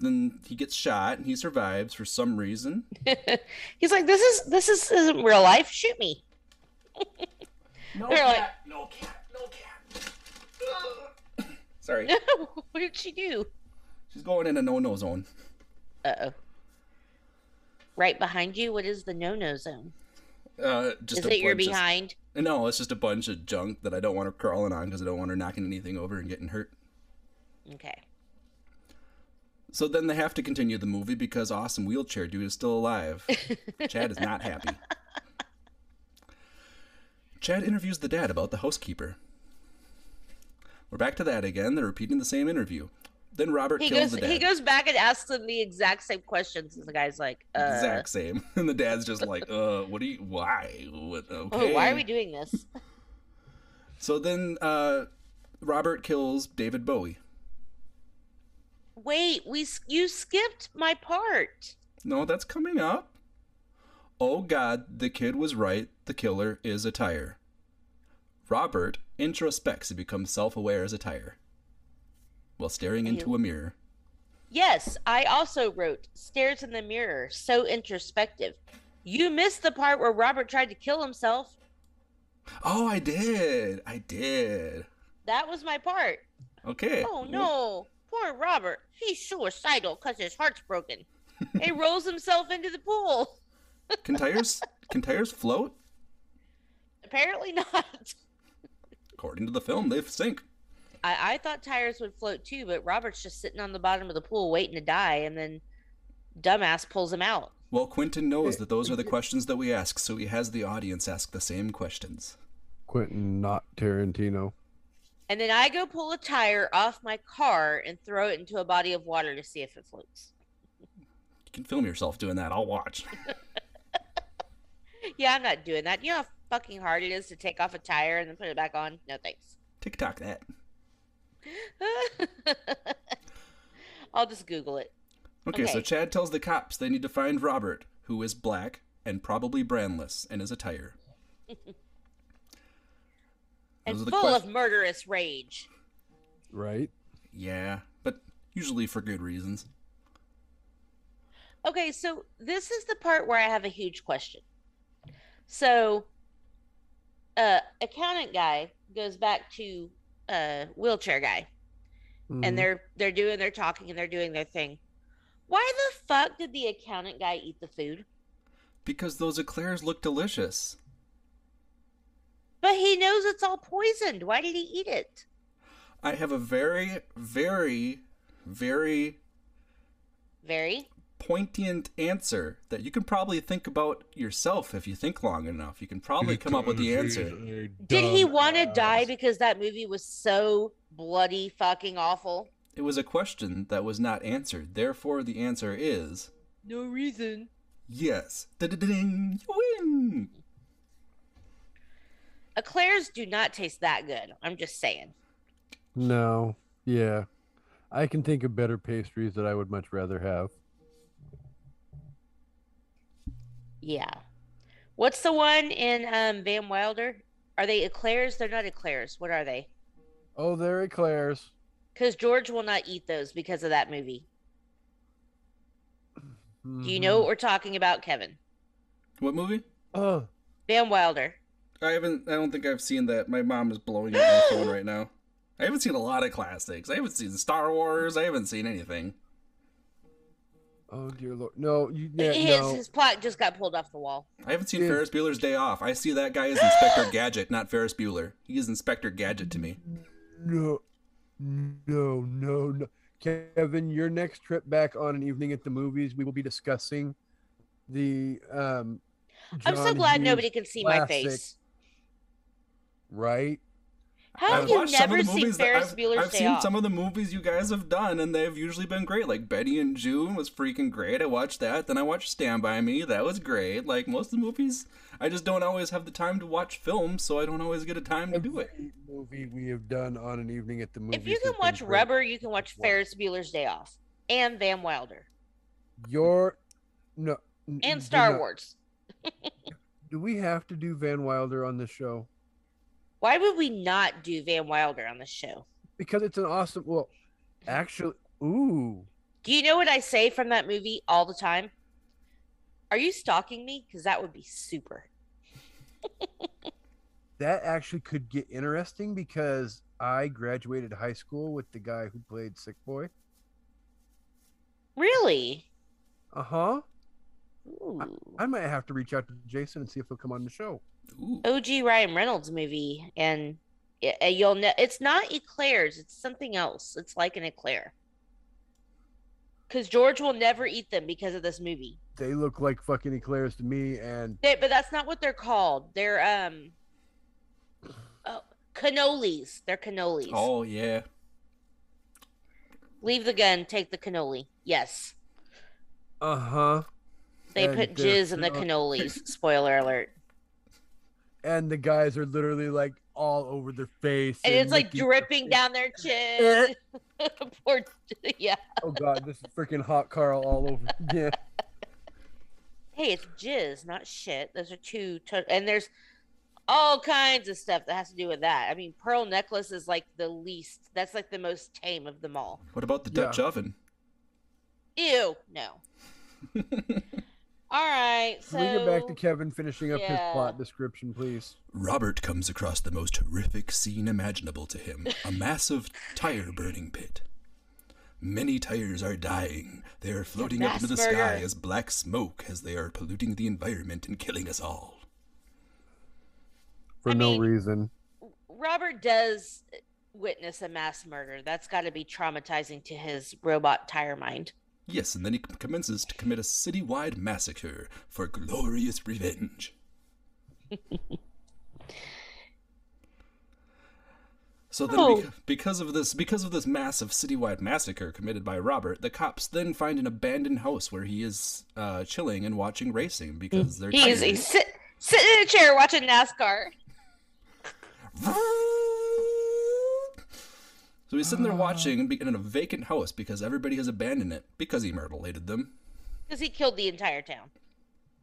Then he gets shot and he survives for some reason. <laughs> He's like, this is this is isn't real life. Shoot me. <laughs> No They're like- cat, no cat, no cat. Sorry. <laughs> what did she do? She's going in a no-no zone. Uh oh. Right behind you. What is the no-no zone? Uh, just is a it you're bunch of- behind? No, it's just a bunch of junk that I don't want her crawling on because I don't want her knocking anything over and getting hurt. Okay. So then they have to continue the movie because awesome wheelchair dude is still alive. <laughs> Chad is not happy. Chad interviews the dad about the housekeeper. We're back to that again. They're repeating the same interview. Then Robert He kills goes. the dad. He goes back and asks them the exact same questions, and the guy's like, uh, exact same. <laughs> And the dad's just like, uh, what do you, why? What, okay. <laughs> "Oh, why are we doing this?" So then uh, Robert kills David Bowie. Wait, we you skipped my part. No, that's coming up. Oh god, the kid was right. The killer is a tire. Robert introspects and becomes self aware as a tire while staring into a mirror. Yes, I also wrote stares in the mirror, so introspective. You missed the part where Robert tried to kill himself. Oh, I did. I did. That was my part. Okay. Oh no, poor Robert. He's suicidal because his heart's broken. <laughs> he rolls himself into the pool. <laughs> Can tires can tires float? Apparently not. According to the film, they sink. I, I thought tires would float too, but Robert's just sitting on the bottom of the pool waiting to die, and then dumbass pulls him out. Well, Quentin knows eh, that those are the eh, questions that we ask, so he has the audience ask the same questions. Quentin, not Tarantino. And then I go pull a tire off my car and throw it into a body of water to see if it floats. You can film yourself doing that. I'll watch. <laughs> Yeah, I'm not doing that. You know how fucking hard it is to take off a tire and then put it back on? No thanks. TikTok that. <laughs> I'll just Google it. Okay, so Chad tells the cops they need to find Robert, who is black and probably brandless in his attire. <laughs> And Those are the full quest- of murderous rage. Right? Yeah, but usually for good reasons. Okay, so this is the part where I have a huge question. So, uh, accountant guy goes back to uh, wheelchair guy, Mhm. and they're they're doing they're talking and they're doing their thing. Why the fuck did the accountant guy eat the food? Because those eclairs look delicious. But he knows it's all poisoned. Why did he eat it? I have a very, very, very Very. Poignant answer that you can probably think about yourself if you think long enough. You can probably come up with the answer. Did he want to die because that movie was so bloody fucking awful? It was a question that was not answered. Therefore, the answer is No reason. yes. Da-da-da-ding, you win. Eclairs do not taste that good. I'm just saying. No. Yeah. I can think of better pastries that I would much rather have. Yeah. What's the one in um, Van Wilder? Are they eclairs? They're not eclairs. What are they? Oh, they're eclairs. Because George will not eat those because of that movie. Do you know what we're talking about, Kevin? What movie? Oh, Van Wilder. I haven't. I don't think I've seen that. My mom is blowing up my phone right now. I haven't seen a lot of classics. I haven't seen Star Wars. I haven't seen anything. Oh dear lord. No, you yeah, his, no. his plot just got pulled off the wall. I haven't seen Dude. Ferris Bueller's Day Off. I see that guy as Inspector Gadget, not Ferris Bueller. He is Inspector Gadget to me. No, no, no, no. Kevin, your next trip back on an evening at the movies, we will be discussing the. um I'm so glad Hughes nobody can see my face. Right? How have you watched some never seen movies that- Ferris I've, Bueller's I've Day seen Off? some of the movies you guys have done, and they've usually been great. Like Betty and June was freaking great. I watched that. Then I watched Stand By Me. That was great. Like most of the movies, I just don't always have the time to watch films, so I don't always get a time to do it. Movie we have done on an evening at the movies. If you can watch. Rubber, you can watch Wow. Ferris Bueller's Day Off and Van Wilder your no n- and Star not- Wars. <laughs> Do we have to do Van Wilder on this show? Why would we not do Van Wilder on the show? Because it's an awesome. Well, actually, ooh, Do you know what I say from that movie all the time? Are you stalking me? Because that would be super. <laughs> that actually could get interesting because I graduated high school with the guy who played Sick Boy. Really? Uh huh. Ooh. I might have to reach out to Jason and see if he'll come on the show. Ooh. OG Ryan Reynolds movie, and it, uh, you'll know it's not eclairs; it's something else. It's like an eclair. Because George will never eat them because of this movie. They look like fucking eclairs to me, and They, but that's not what they're called. They're um, oh, cannolis. They're cannolis. Oh yeah. Leave the gun. Take the cannoli. Yes, uh huh. they And put they're jizz in the canno- cannolis. Spoiler alert. And the guys are literally like all over their face, And it's like dripping down their <laughs> chin. <laughs> Poor, yeah. Oh god, this is freaking hot Carl all over. <laughs> Yeah. Hey, it's jizz, not shit. Those are two, to- and there's all kinds of stuff that has to do with that. I mean, pearl necklace is like the least. That's like the most tame of them all. What about the Yeah. Dutch oven? Ew, no. All right, so Can we get back to Kevin finishing up his plot description, please? Robert comes across the most horrific scene imaginable to him a massive tire burning pit. Many tires are dying. They are floating up into the mass sky as black smoke as they are polluting the environment and killing us all. For I no mean- reason. Robert does witness a mass murder. That's got to be traumatizing to his robot tire mind. Yes, and then he commences to commit a citywide massacre for glorious revenge. so then, Oh. bec- because of this, because of this massive citywide massacre committed by Robert, the cops then find an abandoned house where he is uh, chilling and watching racing because they're He's, tired. he's sit, sitting in a chair watching NASCAR. <laughs> So he's sitting there watching and in a vacant house because everybody has abandoned it because he mutilated them. because he killed the entire town.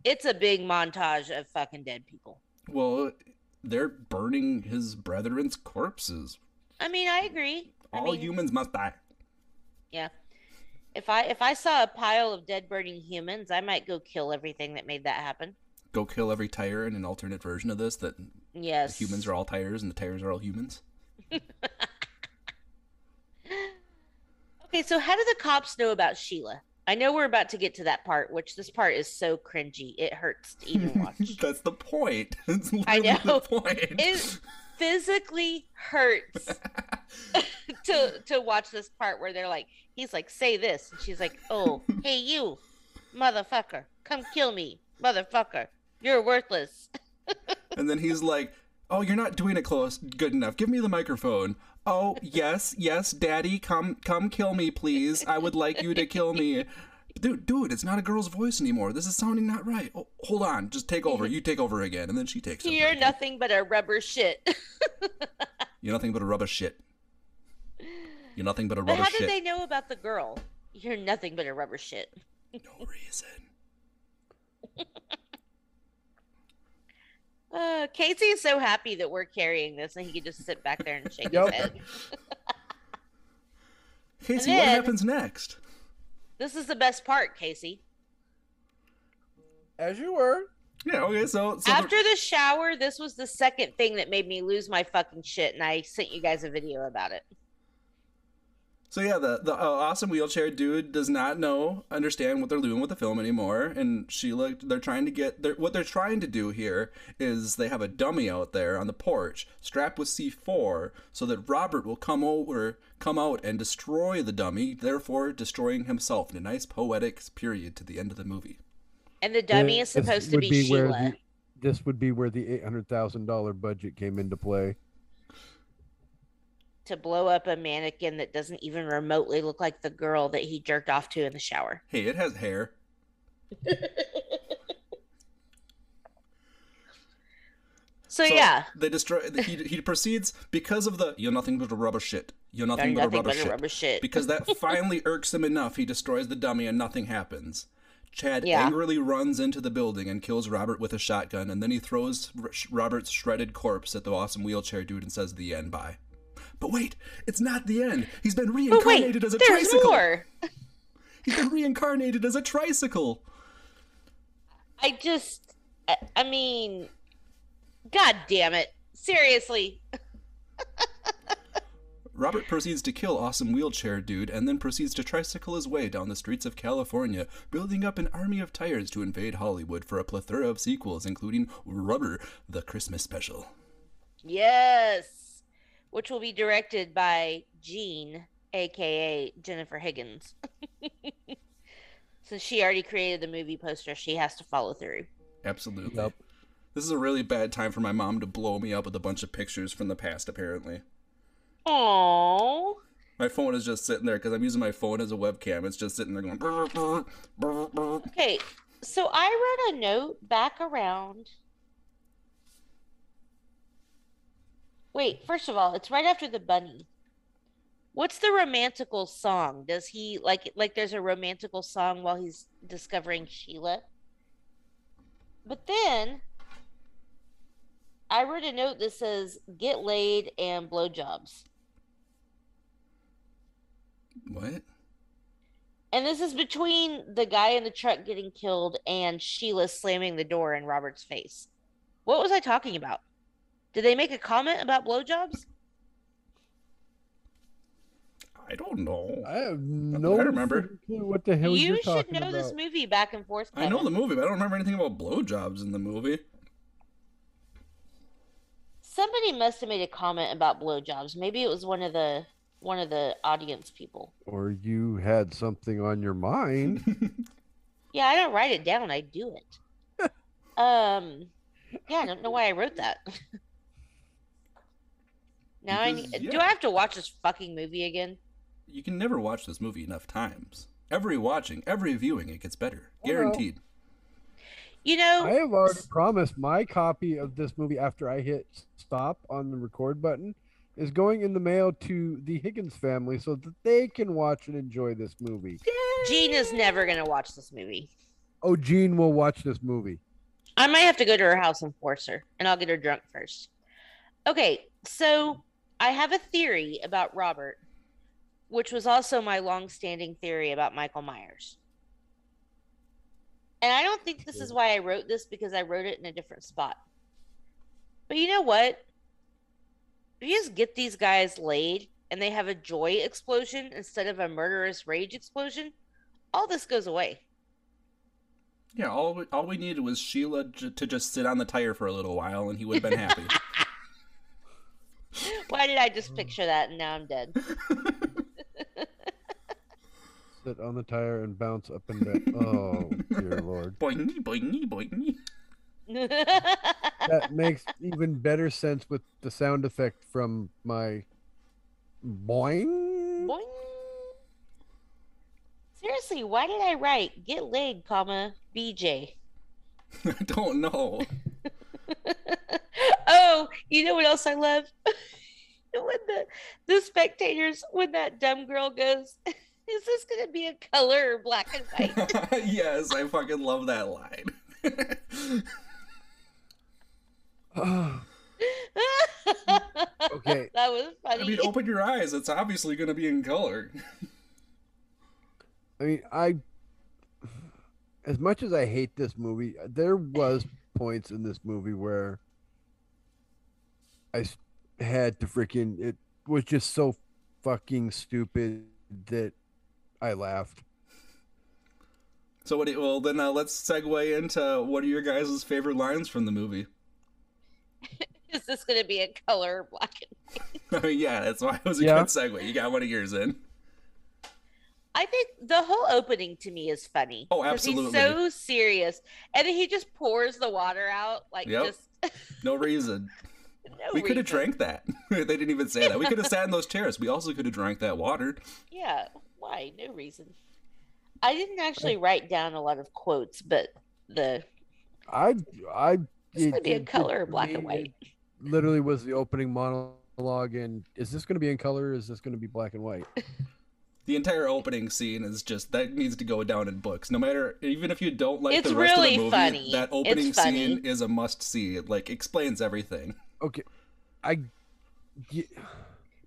It's a big montage of fucking dead people. Well, they're burning his brethren's corpses. I mean, I agree. I All mean, humans must die. yeah. If I if I saw a pile of dead burning humans, I might go kill everything that made that happen. Go kill every tire in an alternate version of this that the Yes. humans are all tires and the tires are all humans. <laughs> Okay, so how do the cops know about Sheila? I know we're about to get to that part, which this part is so cringy. It hurts to even <laughs> watch. That's the point. <laughs> That's I know. the point. it physically hurts <laughs> to to watch this part where they're like, he's like, say this, and she's like, oh, hey you, motherfucker, come kill me, motherfucker, you're worthless. and then he's like, "Oh, you're not doing it close good enough. Give me the microphone." Oh, yes, yes, daddy, come come kill me, please. I would like you to kill me. Dude, dude, it's not a girl's voice anymore. This is sounding not right. Oh, hold on, just take over. You take over again, and then she takes over. You're nothing but a rubber shit. <laughs> You're nothing but a rubber shit. You're nothing but a rubber but how shit. did they know about the girl? You're nothing but a rubber shit. No reason. <laughs> Uh, Casey is so happy that we're carrying this, and he can just sit back there and shake Yep. his head. <laughs> Casey, And what happens next? This is the best part, Casey. As you were. Yeah, okay, so, so the- After the shower, this was the second thing that made me lose my fucking shit, and I sent you guys a video about it. So yeah, the the uh, awesome wheelchair dude does not know understand what they're doing with the film anymore, and Sheila they're trying to get they're, what they're trying to do here is they have a dummy out there on the porch strapped with C4 so that Robert will come over come out and destroy the dummy, therefore destroying himself in a nice poetic period to the end of the movie. And the dummy Yeah, is supposed to would be, Sheila. the- this would be where the eight hundred thousand dollar budget came into play. To blow up a mannequin that doesn't even remotely look like the girl that he jerked off to in the shower. Hey, it has hair. <laughs> So, yeah, they destroy. He, he proceeds because of the you're nothing but a rubber shit. You're nothing but a rubber but shit. a rubber shit. because that <laughs> finally irks him enough. He destroys the dummy and nothing happens. Chad Yeah. angrily runs into the building and kills Robert with a shotgun, and then he throws Robert's shredded corpse at the awesome wheelchair dude and says, "The end." Bye. But wait, it's not the end. He's been reincarnated wait, as a there's tricycle. more. <laughs> He's been reincarnated as a tricycle. I just, I, I mean, god damn it. Seriously. <laughs> Robert proceeds to kill awesome wheelchair dude and then proceeds to tricycle his way down the streets of California, building up an army of tires to invade Hollywood for a plethora of sequels, including Rubber, the Christmas special. Yes. Which will be directed by Jean, aka Jennifer Higgins. <laughs> Since she already created the movie poster, she has to follow through. Absolutely. Yep. This is a really bad time for my mom to blow me up with a bunch of pictures from the past, apparently. Aww. My phone is just sitting there because I'm using my phone as a webcam. It's just sitting there going. "Brr, brr, brr, brr." Okay, so I wrote a note back around. Wait, first of all, it's right after the bunny. What's the romantical song? Does he like like there's a romantical song while he's discovering Sheila? But then I wrote a note that says get laid and blowjobs. What? And this is between the guy in the truck getting killed and Sheila slamming the door in Robert's face. What was I talking about? Did they make a comment about blowjobs? I don't know. I have no I remember. clue what the hell you are should know about. this movie back and forth. I know the movie, but I don't remember anything about blowjobs in the movie. Somebody must have made a comment about blowjobs. Maybe it was one of the one of the audience people. Or you had something on your mind. <laughs> Yeah, I don't write it down. I do it. <laughs> um, yeah, I don't know why I wrote that. <laughs> now I Because, need, do. I have to watch this fucking movie again? you can never watch this movie enough times. Every watching, every viewing, it gets better. Well, Guaranteed. You know, I have already promised my copy of this movie after I hit stop on the record button is going in the mail to the Higgins family so that they can watch and enjoy this movie. Gene is never gonna watch this movie. Oh, Gene will watch this movie. I might have to go to her house and force her, and I'll get her drunk first. Okay, so I have a theory about Robert, which was also my long-standing theory about Michael Myers. And I don't think this is why I wrote this because I wrote it in a different spot. But you know what? If you just get these guys laid and they have a joy explosion instead of a murderous rage explosion, all this goes away. Yeah, all we, all we needed was Sheila j- to just sit on the tire for a little while, and he would have been happy. <laughs> Why did I just mm. picture that and now I'm dead? <laughs> Sit on the tire and bounce up and down. <laughs> Oh, dear lord. boingy, boingy, boingy. <laughs> That makes even better sense with the sound effect from my boing. Boing. Seriously, why did I write get laid, comma BJ? I don't know. oh, you know what else I love? <laughs> when the the spectators, when that dumb girl goes, <laughs> "Is this gonna be a color or black and white?" <laughs> yes, I fucking love that line. Okay. that was funny. I mean, open your eyes. It's obviously going to be in color. I mean, I as much as I hate this movie, there was points in this movie where I s- had to freaking it was just so fucking stupid that I laughed. So, what? Do you, well, then uh, let's segue into what are your guys' favorite lines from the movie? <laughs> Is this gonna be a color or black and I <laughs> mean, yeah, that's why it was a Yeah. good segue. You got one of yours in. I think the whole opening to me is funny. Oh, 'cause He's absolutely. so serious, and then he just pours the water out like Yep. just. No <laughs> reason. No we could have drank that. <laughs> they didn't even say that. We could have sat in those chairs. We also could have drank that water. Yeah, why? No reason. I didn't actually write down a lot of quotes, but the I I This it- could be a color or black me, and white. Literally was the opening monologue and is this going to be in color or is this going to be black and white? <laughs> The entire opening scene is just that needs to go down in books. No matter, even if you don't like It's the rest really of the movie, funny. that opening It's funny. scene is a must see. It like explains everything. Okay. I ye-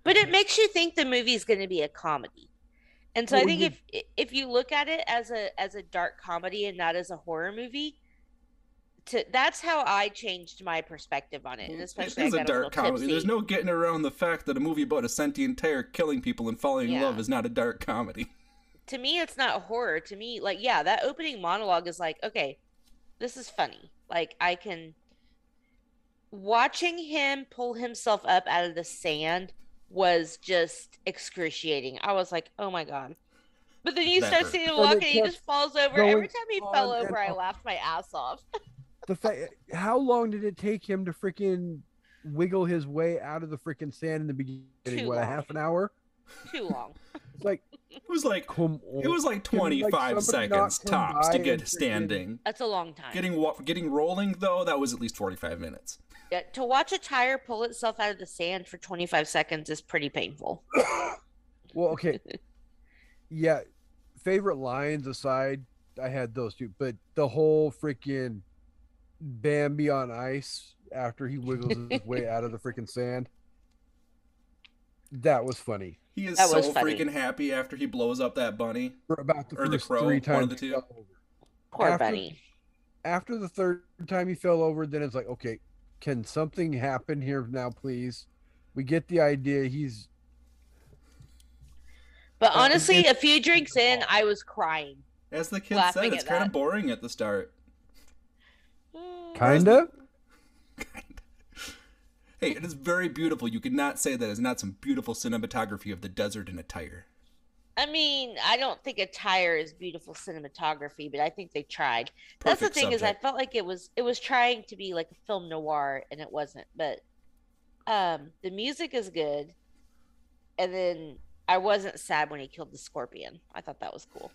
but it makes you think the movie's going to be a comedy. And so I Well, think you- if if you look at it as a as a dark comedy and not as a horror movie, to that's how I changed my perspective on it. And especially it is I a got dark little comedy. tipsy. There's no getting around the fact that a movie about a sentient tire killing people and falling in love is not a dark comedy. <laughs> to me it's not horror to me like yeah that opening monologue is like okay this is funny like i can watching him pull himself up out of the sand was just excruciating. I was like oh my god. But then you That start seeing him And walk and he just falls over. every time he fell over i laughed my ass off. <laughs> The fact how long did it take him to freaking wiggle his way out of the freaking sand in the beginning? Too what, a half an hour? too long. <laughs> It's like It was like come it was like Can, like, 25 seconds tops to get standing. that's a long time. Getting getting rolling though, that was at least 45 minutes. Yeah, to watch a tire pull itself out of the sand for 25 seconds is pretty painful <coughs> Well, okay. <laughs> yeah, favorite lines aside, I had those two, but the whole freaking Bambi on ice after he wiggles his way <laughs> out of the freaking sand. That was funny. He is That so was freaking happy after he blows up that bunny. For about the Or the first crow, three one of times the he two. poor After- bunny After the third time he fell over, then it's like, okay, can something happen here now, please? We get the idea. He's But Uh, honestly, a few drinks in, <laughs> I was crying. As the kid said, it's kind that. of boring at the start. Mm. kind of. Hey, Hey, it is very beautiful. You cannot say that it's not some beautiful cinematography of the desert and a tire. I mean, I don't think a tire is beautiful cinematography, but I think they tried. That's the Perfect thing is, I felt like it was it was trying to be like a film noir, and it wasn't. But um, the music is good, and then I wasn't sad when he killed the scorpion. I thought that was cool.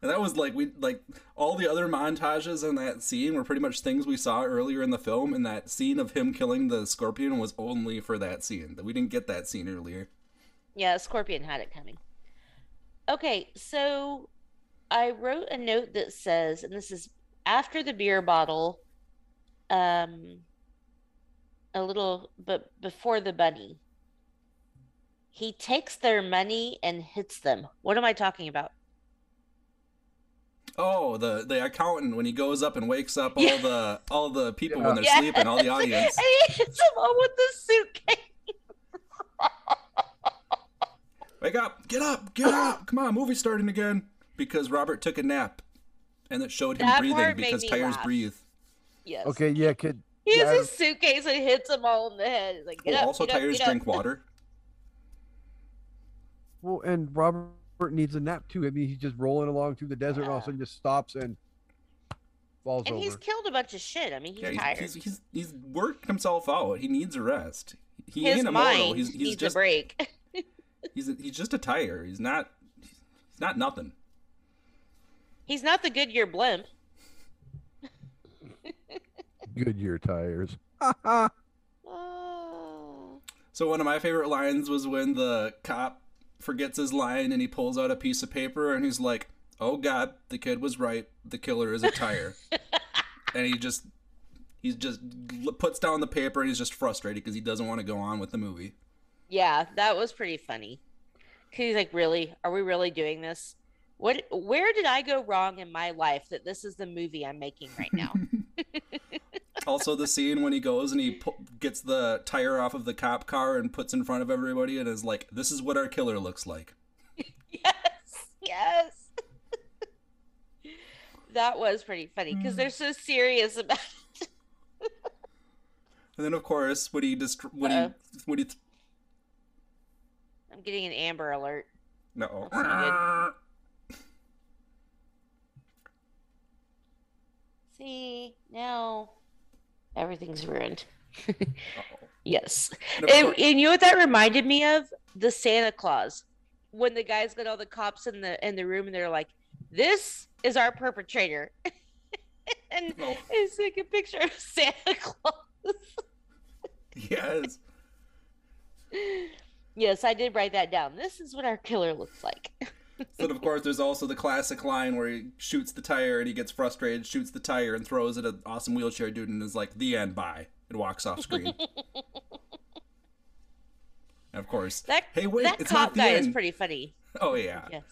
And that was like we like all the other montages in that scene were pretty much things we saw earlier in the film, and that scene of him killing the scorpion was only for that scene. That we didn't get that scene earlier. Yeah, Scorpion had it coming. Okay, so I wrote a note that says, and this is after the beer bottle, um, a little, but before the bunny. He takes their money and hits them. What am I talking about? Oh, the the accountant when he goes up and wakes up all Yeah. the all the people Yeah. when they're sleeping, all the <laughs> audience. And <laughs> he hits them all with the suitcase. Wake up! Get up! Get up! Come on, movie's starting again. Because Robert took a nap, and it showed him That breathing because tires laugh. breathe. Yes. Okay, yeah, kid. He has yeah, his suitcase and hits him all in the head. He's like, get Well, up. also, get up, tires get up." drink water. <laughs> Well, and Robert needs a nap too. I mean, he's just rolling along through the desert, and all of a sudden just stops and falls And over. he's killed a bunch of shit. I mean, he's Yeah, tired. he's, he's, he's he's worked himself out. He needs a rest. He His ain't mind immortal. He's he's needs just a break. <laughs> he's he's just a tire. He's not he's not nothing. He's not the Goodyear blimp. Goodyear tires. Oh. <laughs> So one of my favorite lines was when the cop forgets his line and he pulls out a piece of paper and he's like, "Oh God, the kid was right. The killer is a tire." <laughs> and he just he's just puts down the paper and he's just frustrated because he doesn't want to go on with the movie. Yeah, that was pretty funny. 'Cause he's like, "Really? Are we really doing this? What? Where did I go wrong in my life that this is the movie I'm making right now?" <laughs> also, the scene when he goes and he pu- gets the tire off of the cop car and puts in front of everybody and is like, "This is what our killer looks like." <laughs> yes, yes. <laughs> that was pretty funny because they're so serious about. It. and then, of course, when he dist- when Uh-oh. he when he th- I'm getting an Amber Alert. no. <laughs> See now, everything's ruined. <laughs> yes, And and, and you know what that reminded me of? The Santa Claus. When the guys got all the cops in the in the room and they're like, "This is our perpetrator," <laughs> and Oh. it's like a picture of Santa Claus. yes. Yes, I did write that down. This is what our killer looks like. <laughs> Then of course there's also the classic line where he shoots the tire and he gets frustrated, shoots the tire and throws it at an awesome wheelchair dude and is like, "The end, bye," and walks off screen. <laughs> of course, That hey wait, that it's cop not the guy end. is pretty funny. oh yeah. Yes.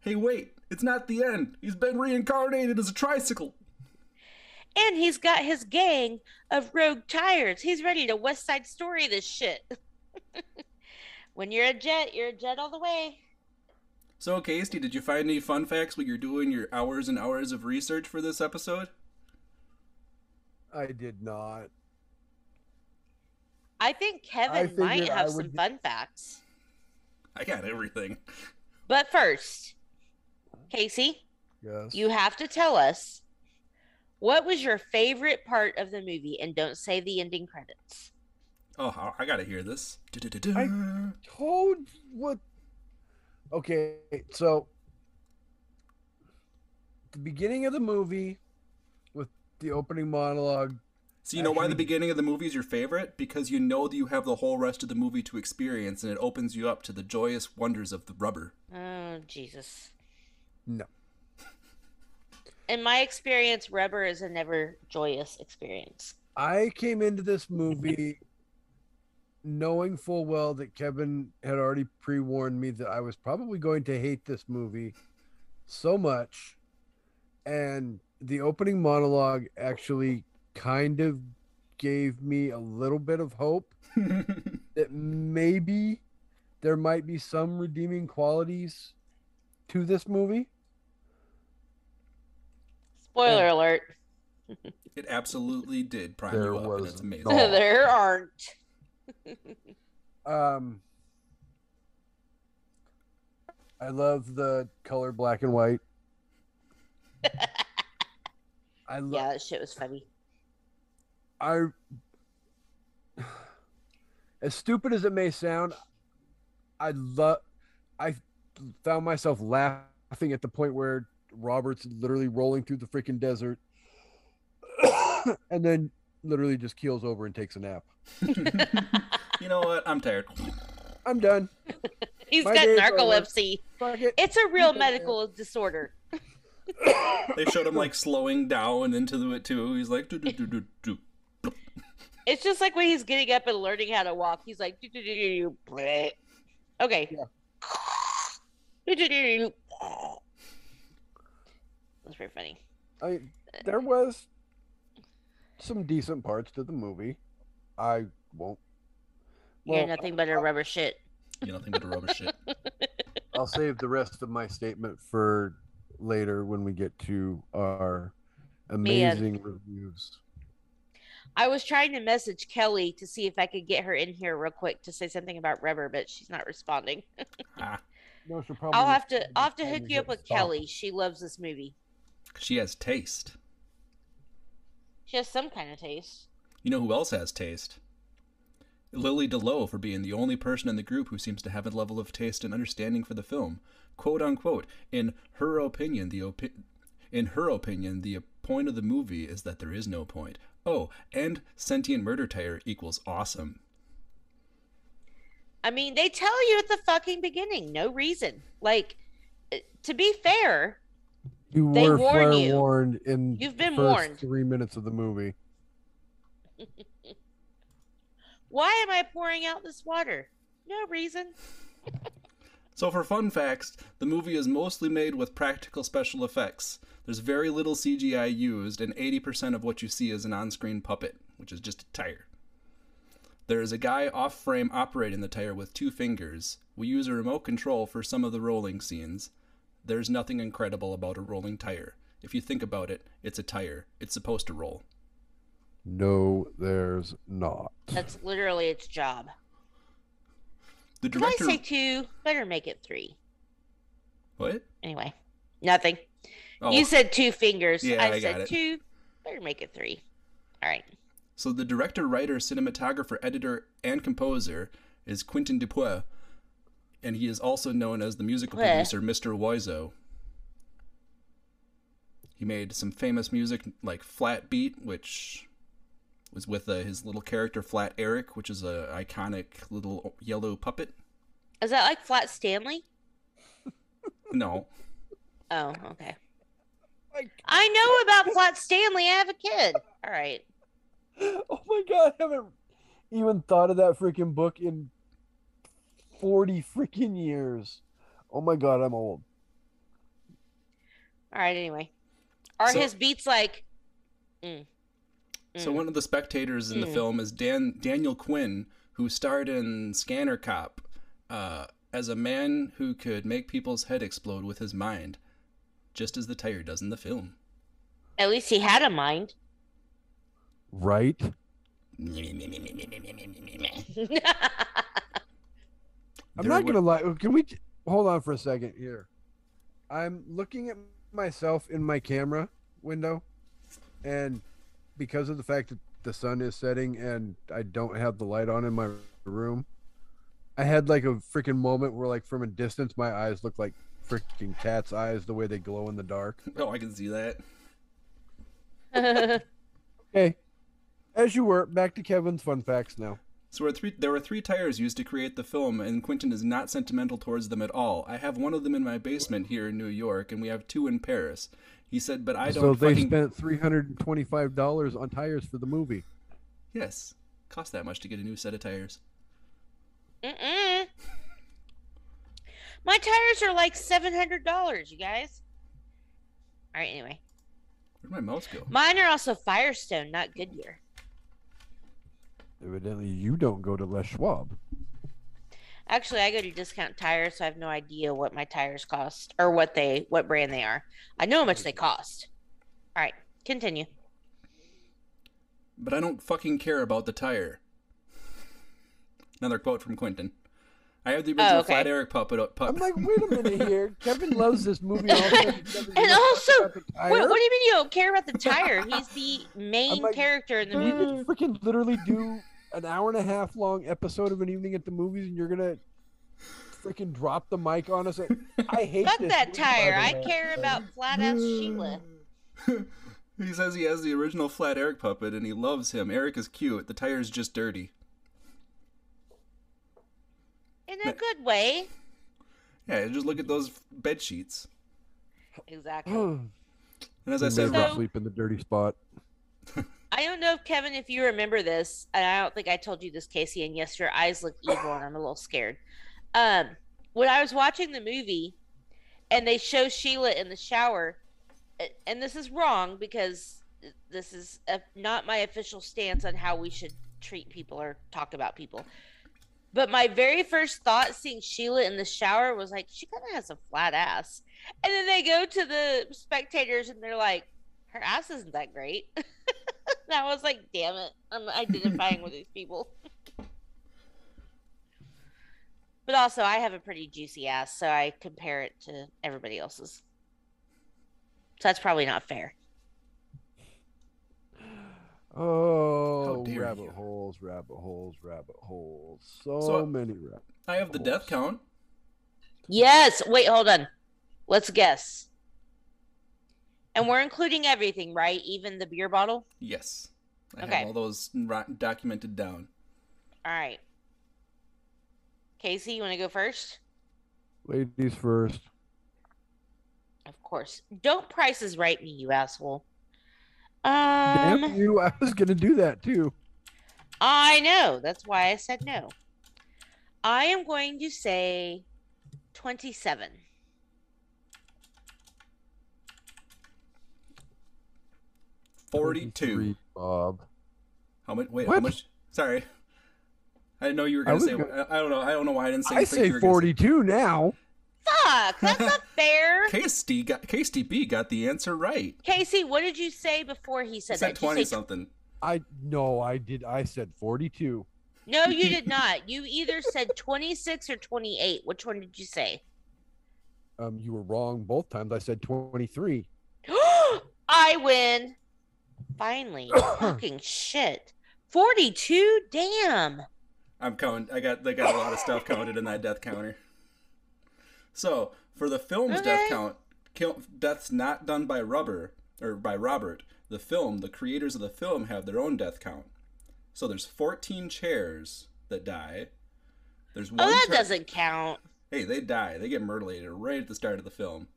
Hey wait, it's not the end. He's been reincarnated as a tricycle. And he's got his gang of rogue tires. He's ready to West Side Story this shit. <laughs> when you're a jet, you're a jet all the way. So Casey, did you find any fun facts while you're doing your hours and hours of research for this episode? I did not. I think Kevin figured might have would some fun facts. I got everything. But first, Casey, Yes. you have to tell us what was your favorite part of the movie and don't say the ending credits. Oh, I gotta hear this. I- told what okay so the beginning of the movie with the opening monologue So you know why the beginning of the movie is your favorite? Because you know that you have the whole rest of the movie to experience, and it opens you up to the joyous wonders of the rubber. Oh, Jesus. no In my experience, rubber is a never joyous experience. i came into this movie knowing full well that kevin had already pre-warned me that i was probably going to hate this movie so much and the opening monologue actually kind of gave me a little bit of hope <laughs> that maybe there might be some redeeming qualities to this movie. Spoiler alert. it absolutely did prime There you up, and was it's amazing. not. <laughs> there aren't. Um, I love the color black and white. <laughs> I love. yeah, that shit was funny. I. As stupid as it may sound, I love. I found myself laughing at the point where Robert's literally rolling through the freaking desert, <coughs> and then literally just keels over and takes a nap. <laughs> you know what? I'm tired. I'm done. <laughs> He's My got days are over. narcolepsy. Fuck it. It's a real Yeah. <laughs> medical disorder. They showed him like slowing down into the it too. He's like, do do do do do. It's just like when he's getting up and learning how to walk. He's like, "Do, do, do, do, do, bleh." okay. Yeah. Do, do, do, do, do. That's very funny. I there was some decent parts to the movie. I won't. You're Well, nothing but a rubber shit. You're nothing but a rubber shit. <laughs> I'll save the rest of my statement for later when we get to our Man. amazing reviews. I was trying to message Kelly to see if I could get her in here real quick to say something about rubber, but she's not responding. <laughs> Ah, No, she'll probably. I'll have to I'll have to hook you up with stopped. Kelly. She loves this movie. she has taste. She has some kind of taste. You know who else has taste? Lily DeLoe for being the only person in the group who seems to have a level of taste and understanding for the film. Quote unquote, in her opinion, the opi- in her opinion, the point of the movie is that there is no point. Oh, and sentient murder tire equals awesome. I mean, they tell you at the fucking beginning, no reason. Like, uh, to be fair, You They were warn you. forewarned in You've the been first warned. three minutes of the movie. <laughs> why am I pouring out this water? No reason. So, for fun facts, the movie is mostly made with practical special effects. There's very little CGI used, and 80% of what you see is an on screen puppet, which is just a tire. There is a guy off frame operating the tire with two fingers. We use a remote control for some of the rolling scenes. There's nothing incredible about a rolling tire. If you think about it, it's a tire. It's supposed to roll. No, there's not. That's literally its job. The director. Did I say two? Better make it three. What? Anyway, nothing. Oh, You said two fingers. Yeah, I, I said got it. two. Better make it three. All right. So the director, writer, cinematographer, editor, and composer is Quentin Dupieux, and he is also known as the musical Dupieux. producer Mr. Oizo. He made some famous music like Flat Beat, which was with uh, his little character Flat Eric, which is a iconic little yellow puppet. Is that like Flat Stanley? <laughs> No, Oh, okay. Like- I know about Flat Stanley. I have a kid. All right. <laughs> Oh my god, I haven't even thought of that freaking book in 40 freaking years. Oh my god, I'm old. All right. Anyway, are So- his beats like? Mm, So one of the spectators in the Mm. film is Dan Daniel Quinn, who starred in Scanner Cop uh, as a man who could make people's head explode with his mind, just as the tire does in the film. At least he had a mind. Right? <laughs> I'm not gonna lie. Can we hold on for a second here? I'm looking at myself in my camera window, and because of the fact that the sun is setting and I don't have the light on in my room, I had like a freaking moment where, like, from a distance, my eyes look like freaking cat's eyes the way they glow in the dark. Oh, I can see that. <laughs> Okay, as you were, back to Kevin's fun facts now. So there were three, there were three tires used to create the film, and Quentin is not sentimental towards them at all. I have one of them in my basement here in New York, and we have two in Paris. He said, but I don't So they fucking... spent three hundred and twenty-five dollars on tires for the movie. Yes, cost that much to get a new set of tires. Mm-mm. My tires are like seven hundred dollars, you guys. All right. Anyway, Where'd my mouse go? mine are also Firestone, not Goodyear. Evidently, you don't go to Les Schwab. Actually, I go to Discount Tires, so I have no idea what my tires cost or what they what brand they are. I know how much they cost. All right, continue. But I don't fucking care about the tire. Another quote from Quentin. I have the oh, original Oh, okay. Flat Eric puppet. Uh, I'm like, wait a minute here. <laughs> Kevin loves this movie. Also, And also, Wait, what do you mean you don't care about the tire? He's the <laughs> main like, character in the we movie. could freaking literally do an hour and a half long episode of an evening at the movies, and you're gonna freaking drop the mic on us. I hate Fuck this that movie, tire. I way. care about flat ass Sheila. <laughs> he says he has the original Flat Eric puppet and he loves him. Eric is cute. The tire's just dirty. In a good way. Yeah, just look at those bed sheets. Exactly. <clears throat> And as I said, So- sleep in the dirty spot. <laughs> I don't know if Kevin, if you remember this, and I don't think I told you this, Casey, and yes, your eyes look evil, and I'm a little scared. Um, when I was watching the movie, and they show Sheila in the shower, and this is wrong because this is a, not my official stance on how we should treat people or talk about people. But my very first thought seeing Sheila in the shower was like, she kind of has a flat ass. And then they go to the spectators and they're like, her ass isn't that great. <laughs> and <laughs> I was like, damn it, I'm identifying with these people. but also, I have a pretty juicy ass, so I compare it to everybody else's. So that's probably not fair. <sighs> Oh, rabbit you. holes, rabbit holes, rabbit holes. So, So- many rabbit. I have the death count. Yes. Wait, hold on. Let's guess. And we're including everything, right? Even the beer bottle? Yes. I Okay. have all those documented down. All right. Casey, you want to go first? Ladies first. Of course. Don't prices right me, you asshole. Damn Um, you! <laughs> I was gonna do that too. I know. That's why I said no. I am going to say 27. Forty-two. Bob. How much? Wait, how much? Sorry. I didn't know you were gonna say. gonna- I I don't know. I don't know why I didn't say. I the figure say you were gonna forty-two now. Fuck, that's not <laughs> fair. KST got KSTB got the answer right. Casey, what did you say before he He said said that? You twenty say something. I no, I did. I said forty-two. No, you <laughs> did not. You either said 26 or 28. Which one did you say? Um, you were wrong both times. I said twenty-three. <gasps> I win. Finally. <coughs> Fucking shit. 42? Damn. I'm counting. I got. They got a lot of stuff counted in that death counter. So for the film's death count, kill, deaths not done by Rubber or by Robert. The film, the creators of the film have their own death count. So there's 14 chairs that die. There's oh, one. Oh, that doesn't count. Hey, they die. They get murdered right at the start of the film.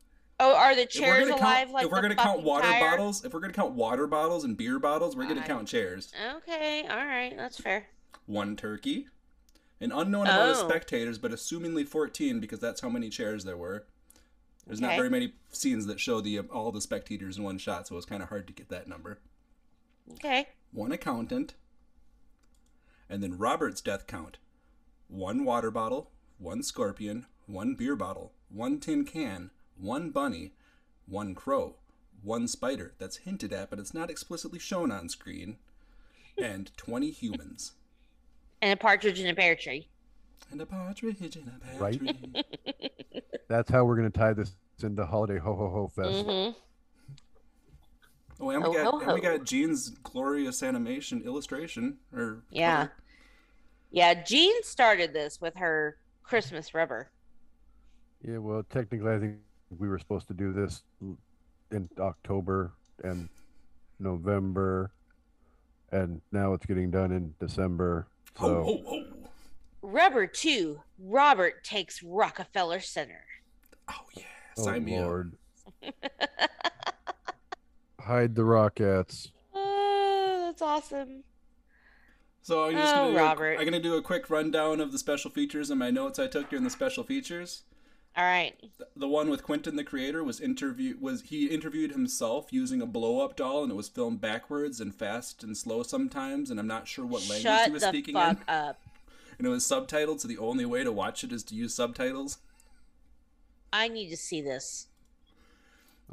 Oh, are the chairs gonna alive count, like if we're gonna count water tire? bottles, if we're gonna count water bottles and beer bottles, we're gonna count chairs. Okay, all right, that's fair. One turkey, an unknown amount of Oh. spectators, but assumingly 14 because that's how many chairs there were. There's not very many scenes that show the all the spectators in one shot, so it was kind of hard to get that number. Okay. One accountant, and then Robert's death count: one water bottle, one scorpion, one beer bottle, one tin can, one bunny, one crow, one spider that's hinted at but it's not explicitly shown on screen, and 20 humans. And a partridge in a pear tree. And a partridge in a pear Right. tree. <laughs> That's how we're gonna tie this into holiday ho ho ho fest. Mm-hmm. Oh, and we Ho, got ho, and we got Gene's glorious animation illustration or Yeah. cover. Yeah, Jean started this with her Christmas rubber. Yeah, well, technically, I think we were supposed to do this in October and November, and now it's getting done in December. Ho So ho ho! Rubber 2, Robert takes Rockefeller Center. Oh yeah, oh sign me up. lord, <laughs> hide the Rockets. Oh, that's awesome. So I'm just Oh, gonna do a- Robert. I'm gonna do a quick rundown of the special features and my notes I took during the special features. All right. The one with Quentin the creator was interview was he interviewed himself using a blow up doll and it was filmed backwards and fast and slow sometimes and I'm not sure what language Shut he was the speaking fuck in. up. And it was subtitled, so the only way to watch it is to use subtitles. I need to see this.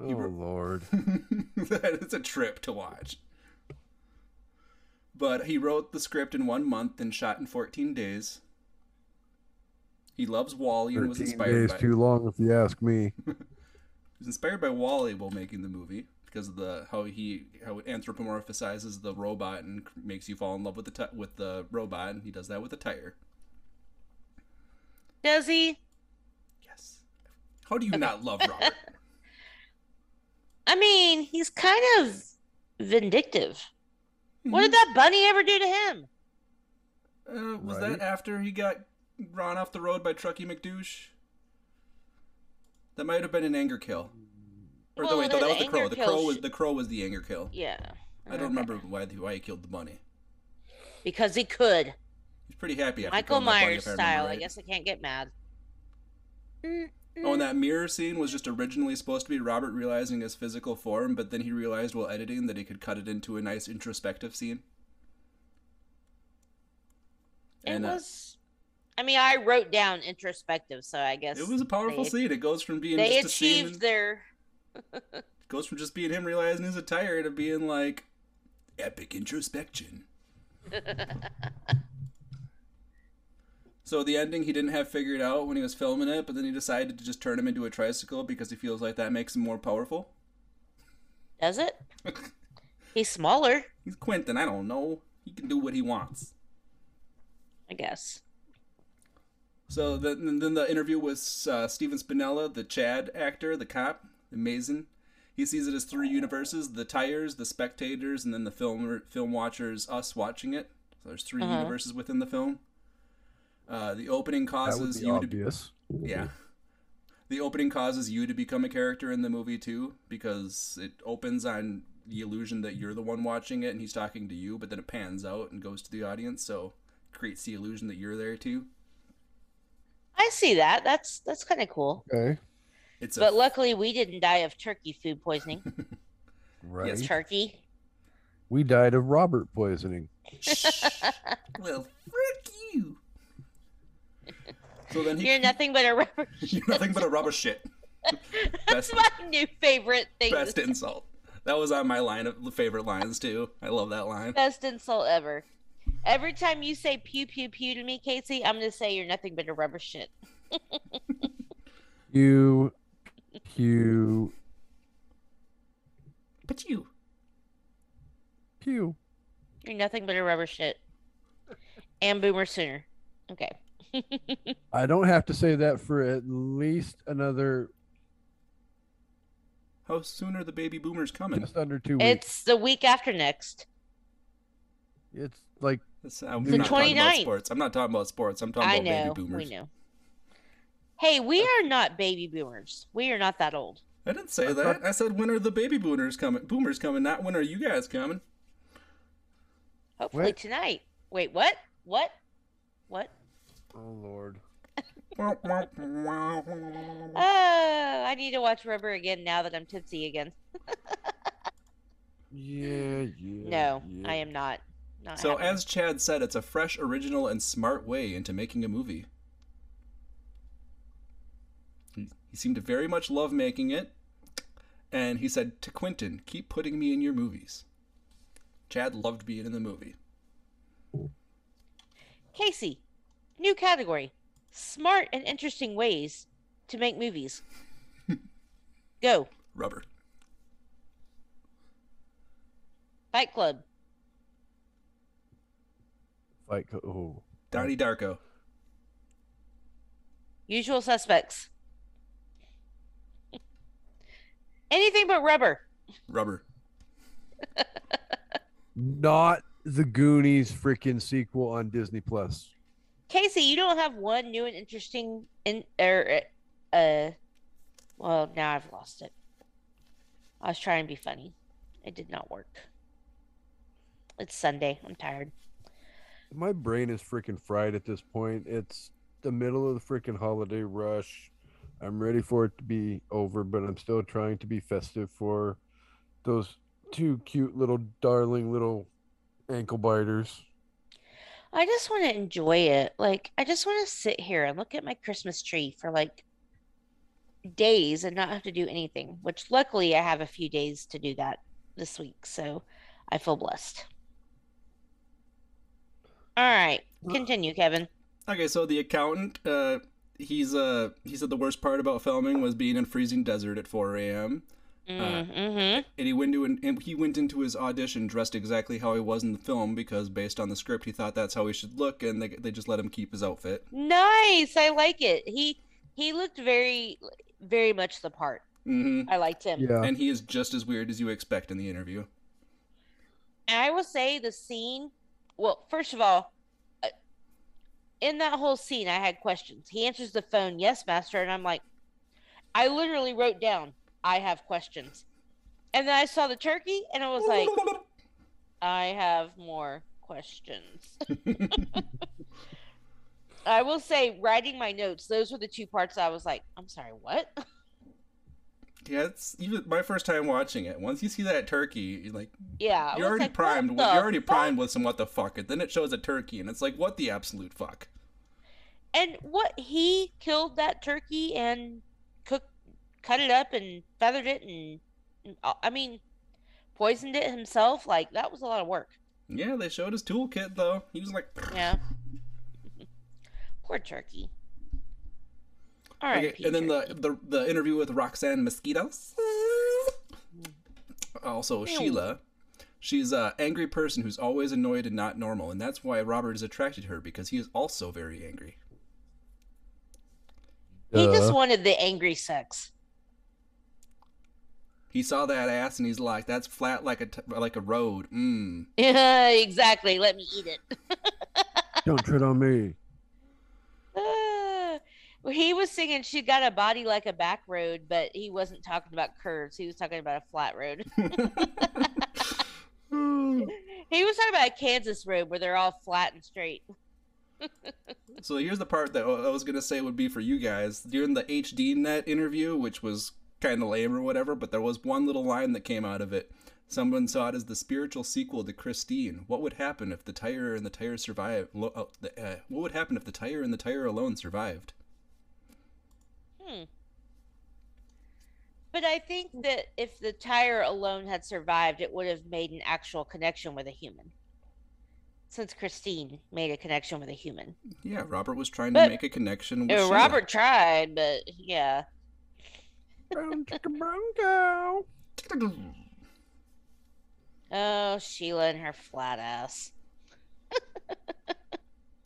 Oh were- lord. <laughs> it's a trip to watch. But he wrote the script in one month and shot in 14 days. He loves WALL-E and was 13 inspired days by too long, if you ask me. <laughs> he was inspired by WALL-E while making the movie because of the how he how it anthropomorphizes the robot and makes you fall in love with the ti with the robot, and he does that with the tire. Does he? Yes. How do you not love Robert? <laughs> I mean, he's kind of vindictive. What did that bunny ever do to him? Uh, was Right. that after he got run off the road by Truckee McDouche? That might have been an anger kill. Or Well, no, wait, no, that was the crow. The crow was the crow was the anger kill. Yeah. I don't remember why why he killed the bunny. Because he could. He's pretty happy after Michael that bunny, Myers I style. I guess I can't get mad. Oh, and that mirror scene was just originally supposed to be Robert realizing his physical form, but then he realized while editing that he could cut it into a nice introspective scene. It And uh, was. I mean, I wrote down introspective, so I guess it was a powerful they, scene. It goes from being They just a scene, achieved their. <laughs> goes from just being him realizing he's a tire to being like epic introspection. <laughs> So the ending he didn't have figured out when he was filming it, but then he decided to just turn him into a tricycle because he feels like that makes him more powerful. Does it? <laughs> He's smaller, He's Quentin. I don't know. He can do what he wants. I guess. So then, then the interview with uh, Stephen Spinella, the Chad actor, the cop, amazing. He sees it as three universes: the tires, the spectators, and then the film film watchers, us watching it. So there's 3 Uh-huh. universes within the film. Uh, the opening That would causes be you to obvious. yeah. The opening causes you to become a character in the movie too, because it opens on the illusion that you're the one watching it and he's talking to you, but then it pans out and goes to the audience, so creates the illusion that you're there too. I see that. That's that's kind of cool. Okay. It's a But luckily, we didn't die of turkey food poisoning. <laughs> Right. Yes, turkey. We died of Robert poisoning. well, frick you. So then he You're nothing but a rubber. <laughs> you're nothing but a rubber shit. <laughs> That's Best- my new favorite thing. Best insult. That was on my line of favorite lines too. I love that line. Best insult ever. Every time you say pew pew pew to me, Casey, I'm gonna say you're nothing but a rubber shit. You, pew, But you. pew. You're nothing but a rubber shit. And boomer sooner. Okay. <laughs> I don't have to say that for at least another How soon are the baby boomers coming? just under two weeks. It's the week after next. It's like That's- uh, I'm The not talking about sports. I'm not talking about sports. I'm talking I about know. baby boomers. We know. Hey, we are not baby boomers. We are not that old. I didn't say that. I said when are the baby boomers coming? Boomers coming, not when are you guys coming? Hopefully Wait. tonight. Wait, what? What? What? oh lord. <laughs> Oh, I need to watch Rubber again now that I'm tipsy again. <laughs> Yeah, yeah. No, yeah. I am not. Not So it. as Chad said, it's a fresh, original, and smart way into making a movie. He, he seemed to very much love making it, and he said to Quentin, "Keep putting me in your movies." Chad loved being in the movie. Casey, new category: smart and interesting ways to make movies. <laughs> Go Rubber. Fight Club. Fight. Co- oh. Donnie Darko. Usual Suspects. <laughs> Anything but Rubber. Rubber. <laughs> Not the Goonies freaking sequel on Disney Plus. Casey, you don't have one new and interesting in or uh well now I've lost it. I was trying to be funny. It did not work. It's Sunday. I'm tired. My brain is freaking fried at this point. It's the middle of the freaking holiday rush. I'm ready for it to be over, but I'm still trying to be festive for those two cute little darling little ankle biters. I just want to enjoy it. Like I just want to sit here and look at my Christmas tree for like days and not have to do anything, which luckily I have a few days to do that this week, so I feel blessed. All right, continue, Kevin. Okay, so the accountant, uh, he's uh he said the worst part about filming was being in freezing desert at 4 a.m. Mm-hmm. and he went to an, and he went into his audition dressed exactly how he was in the film because based on the script he thought that's how he should look and they, they just let him keep his outfit Nice. I like it. He he looked very very much the part. hmm I liked him. Yeah. and he is just as weird as you expect in the interview And I will say the scene. Well, first of all, uh, in that whole scene, I had questions. He answers the phone, "Yes, master," and I'm like, I literally wrote down, "I have questions," and then I saw the turkey, and I was like, I have more questions. <laughs> I will say, writing my notes, those were the two parts I was like, I'm sorry, what? <laughs> yeah it's even my first time watching it once you see that turkey you're like Yeah, you're already like, primed you're already fuck? primed with some what the fuck and then it shows a turkey and it's like what the absolute fuck And what he killed that turkey and cooked, cut it up and feathered it, and and, I mean, poisoned it himself. Like that was a lot of work. yeah they showed his toolkit though he was like Yeah. <laughs> <laughs> Poor turkey. All right. Okay, and then the, the the interview with Roxane Mesquida. Also, Sheila. She's a angry person who's always annoyed and not normal, and that's why Robert is attracted to her because he is also very angry. he just wanted the angry sex. He saw that ass and he's like, "That's flat like a t- like a road." Mmm. Yeah, <laughs> exactly. Let me eat it. <laughs> Don't tread on me. Well, he was singing "She Got a Body Like a Back Road," but he wasn't talking about curves. He was talking about a flat road. <laughs> he was talking about a Kansas road where they're all flat and straight. <laughs> so here's the part that I was gonna say would be for you guys during the HD Net interview, which was kind of lame or whatever, but there was one little line that came out of it. Someone saw it as the spiritual sequel to Christine. What would happen if the tire and the tire survived? Uh, uh, what would happen if the tire and the tire alone survived? Hmm. But I think that if the tire alone had survived, it would have made an actual connection with a human. Since Christine made a connection with a human. Yeah, Robert was trying But- to make a connection with Uh, Sheila. Robert tried, but yeah. Brown chicken, brown cow. Oh, Sheila and her flat ass.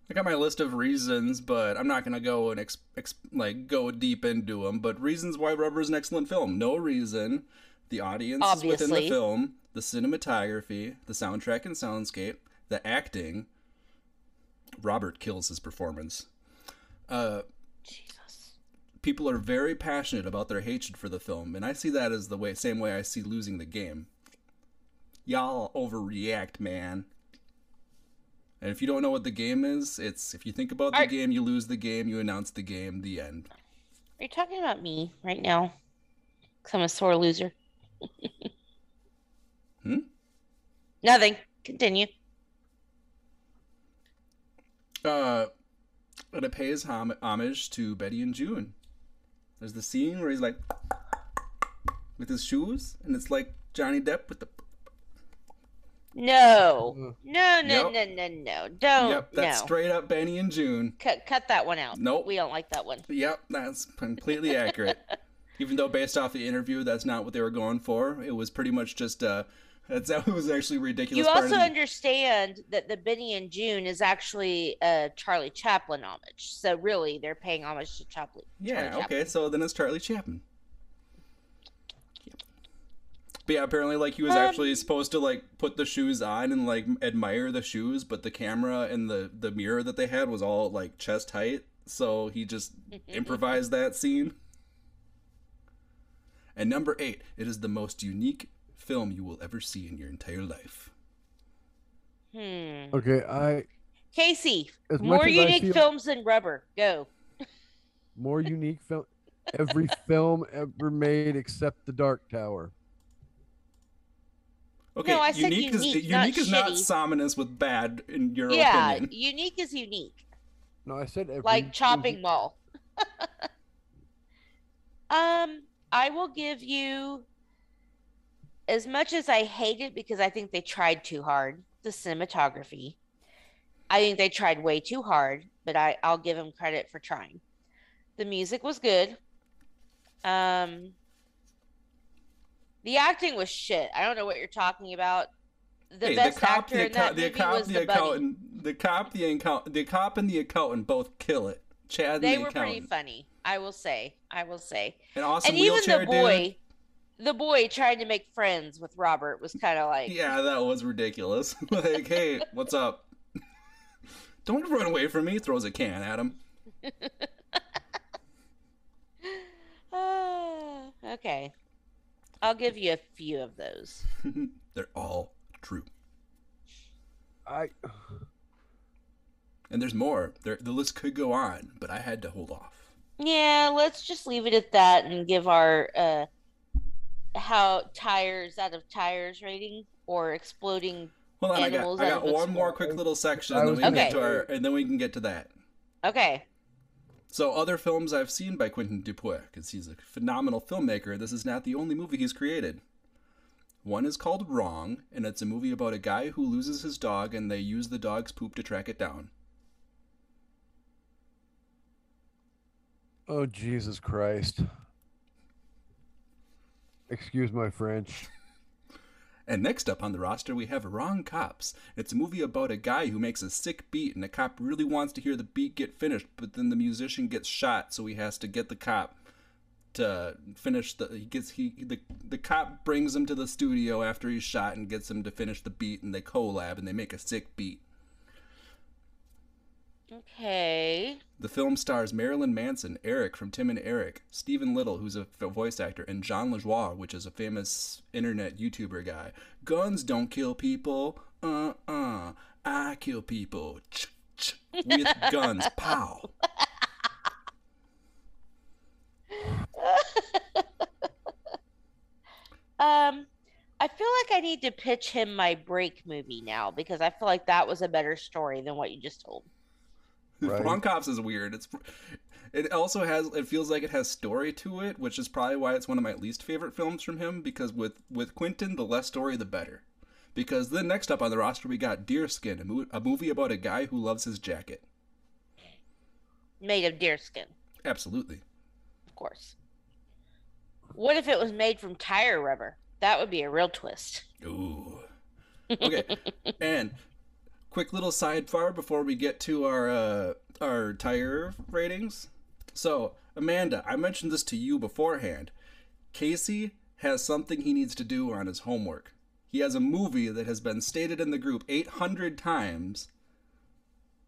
I got my list of reasons, but I'm not gonna go and ex- ex- like go deep into them. But reasons why Rubber is an excellent film. No reason. The audience is within the film. The cinematography, the soundtrack and soundscape, the acting. Robert kills his performance. Uh, Jesus. people are very passionate about their hatred for the film, and I see that as the way same way I see losing the game. Y'all overreact, man. And if you don't know what the game is, it's if you think about the Are- game, you lose the game, you announce the game, the end. Are you talking about me right now? Because I'm a sore loser. <laughs> Hmm? Nothing. Continue. Uh, and it pays hom- homage to Benny and Joon. There's the scene where he's like with his shoes, and it's like Johnny Depp with the. No. Uh, No, no, Yep. no, no, no. Don't. yep, that's no. straight up Benny and Joon. Cut, cut that one out. Nope. We don't like that one. Yep, that's completely accurate. <laughs> Even though based off the interview, that's not what they were going for. It was pretty much just uh, that's that was actually ridiculous. You also the- understand that the Benny and Joon is actually a Charlie Chaplin homage. So really, they're paying homage to Chaplin. yeah, Charlie okay, so then it's Charlie Chaplin. But yeah, apparently, like he was Um, actually supposed to like put the shoes on and like admire the shoes, but the camera and the the mirror that they had was all like chest height, so he just <laughs> improvised that scene. And number eight, it is the most unique film you will ever see in your entire life. Hmm. Okay, I Casey, As much more as I unique feel- films than Rubber. Go. more unique film. <laughs> Every film ever made except The Dark Tower. Okay, No, I said unique, is unique, not unique is not shitty. with bad in your yeah, opinion. unique is unique. No, I said every. like chopping mall. <laughs> um, I will give you as much as I hate it because I think they tried too hard. The cinematography, I think they tried way too hard, but I I'll give them credit for trying. The music was good. Um, the acting was shit. I don't know what you're talking about. The Hey, best cop, actor the, in that the movie cop, was the the accountant, the cop, the account, the cop, and the accountant both kill it. Chad and They the were pretty funny. I will say. I will say. and awesome and even the boy, dude. the boy trying to make friends with Robert was kind of like, Yeah, that was ridiculous. <laughs> like, hey, what's up? <laughs> Don't run away from me. Throws a can at him. <laughs> "Ah, okay. I'll give you a few of those. <laughs> They're all true. I And there's more. There, the list could go on, but I had to hold off. Yeah, let's just leave it at that and give our uh how tires out of tires rating or exploding. Hold on, I got, Animals I got of one more quick little section, I and then we can gonna get to our, and then we can get to that. Okay. So, other films I've seen by Quentin Dupieux, because he's a phenomenal filmmaker. This is not the only movie he's created. One is called Wrong, and it's a movie about a guy who loses his dog, and they use the dog's poop to track it down. oh Jesus Christ. Excuse my French. And next up on the roster, we have Wrong Cops. It's a movie about a guy who makes a sick beat, and the cop really wants to hear the beat get finished, but then the musician gets shot, so he has to get the cop to finish the. He gets he the the cop brings him to the studio after he's shot and gets him to finish the beat, and they collab and they make a sick beat. Okay. The film stars Marilyn Manson, Eric from Tim and Eric, Stephen Little, who's a voice actor, and Jon Lajoie, which is a famous internet YouTuber guy. Guns don't kill people. Uh uh. I kill people. Ch- ch- with <laughs> guns. Pow. <laughs> Um I feel like I need to pitch him my break movie now because I feel like that was a better story than what you just told. <laughs> Right. Wrong Cops is weird. It's it also has it feels like it has story to it, which is probably why it's one of my least favorite films from him because with with Quentin, the less story the better. Because then next up on the roster we got Deerskin, a, mo- a movie about a guy who loves his jacket. Made of deerskin, Absolutely. of course. What if it was made from tire rubber? That would be a real twist. Ooh. <laughs> Okay. and quick little sidebar before we get to our uh, our tire ratings. So, Amanda, I mentioned this to you beforehand. Casey has something he needs to do on his homework. He has a movie that has been stated in the group 800 times.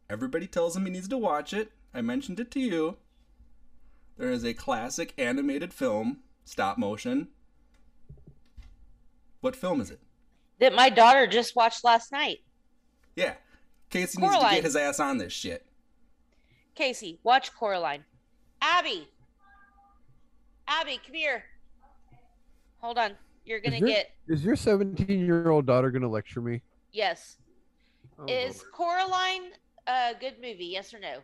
Everybody tells him he needs to watch it. I mentioned it to you. There is a classic animated film, stop motion. What film is it? That my daughter just watched last night. Yeah. Casey needs to get his ass on this shit. Casey, watch Coraline. Abby. Abby, come here. Hold on. You're gonna Is your- get Is your 17 year old daughter going to lecture me? yes. Oh, Is Lord. Coraline a good movie? Yes or no? no?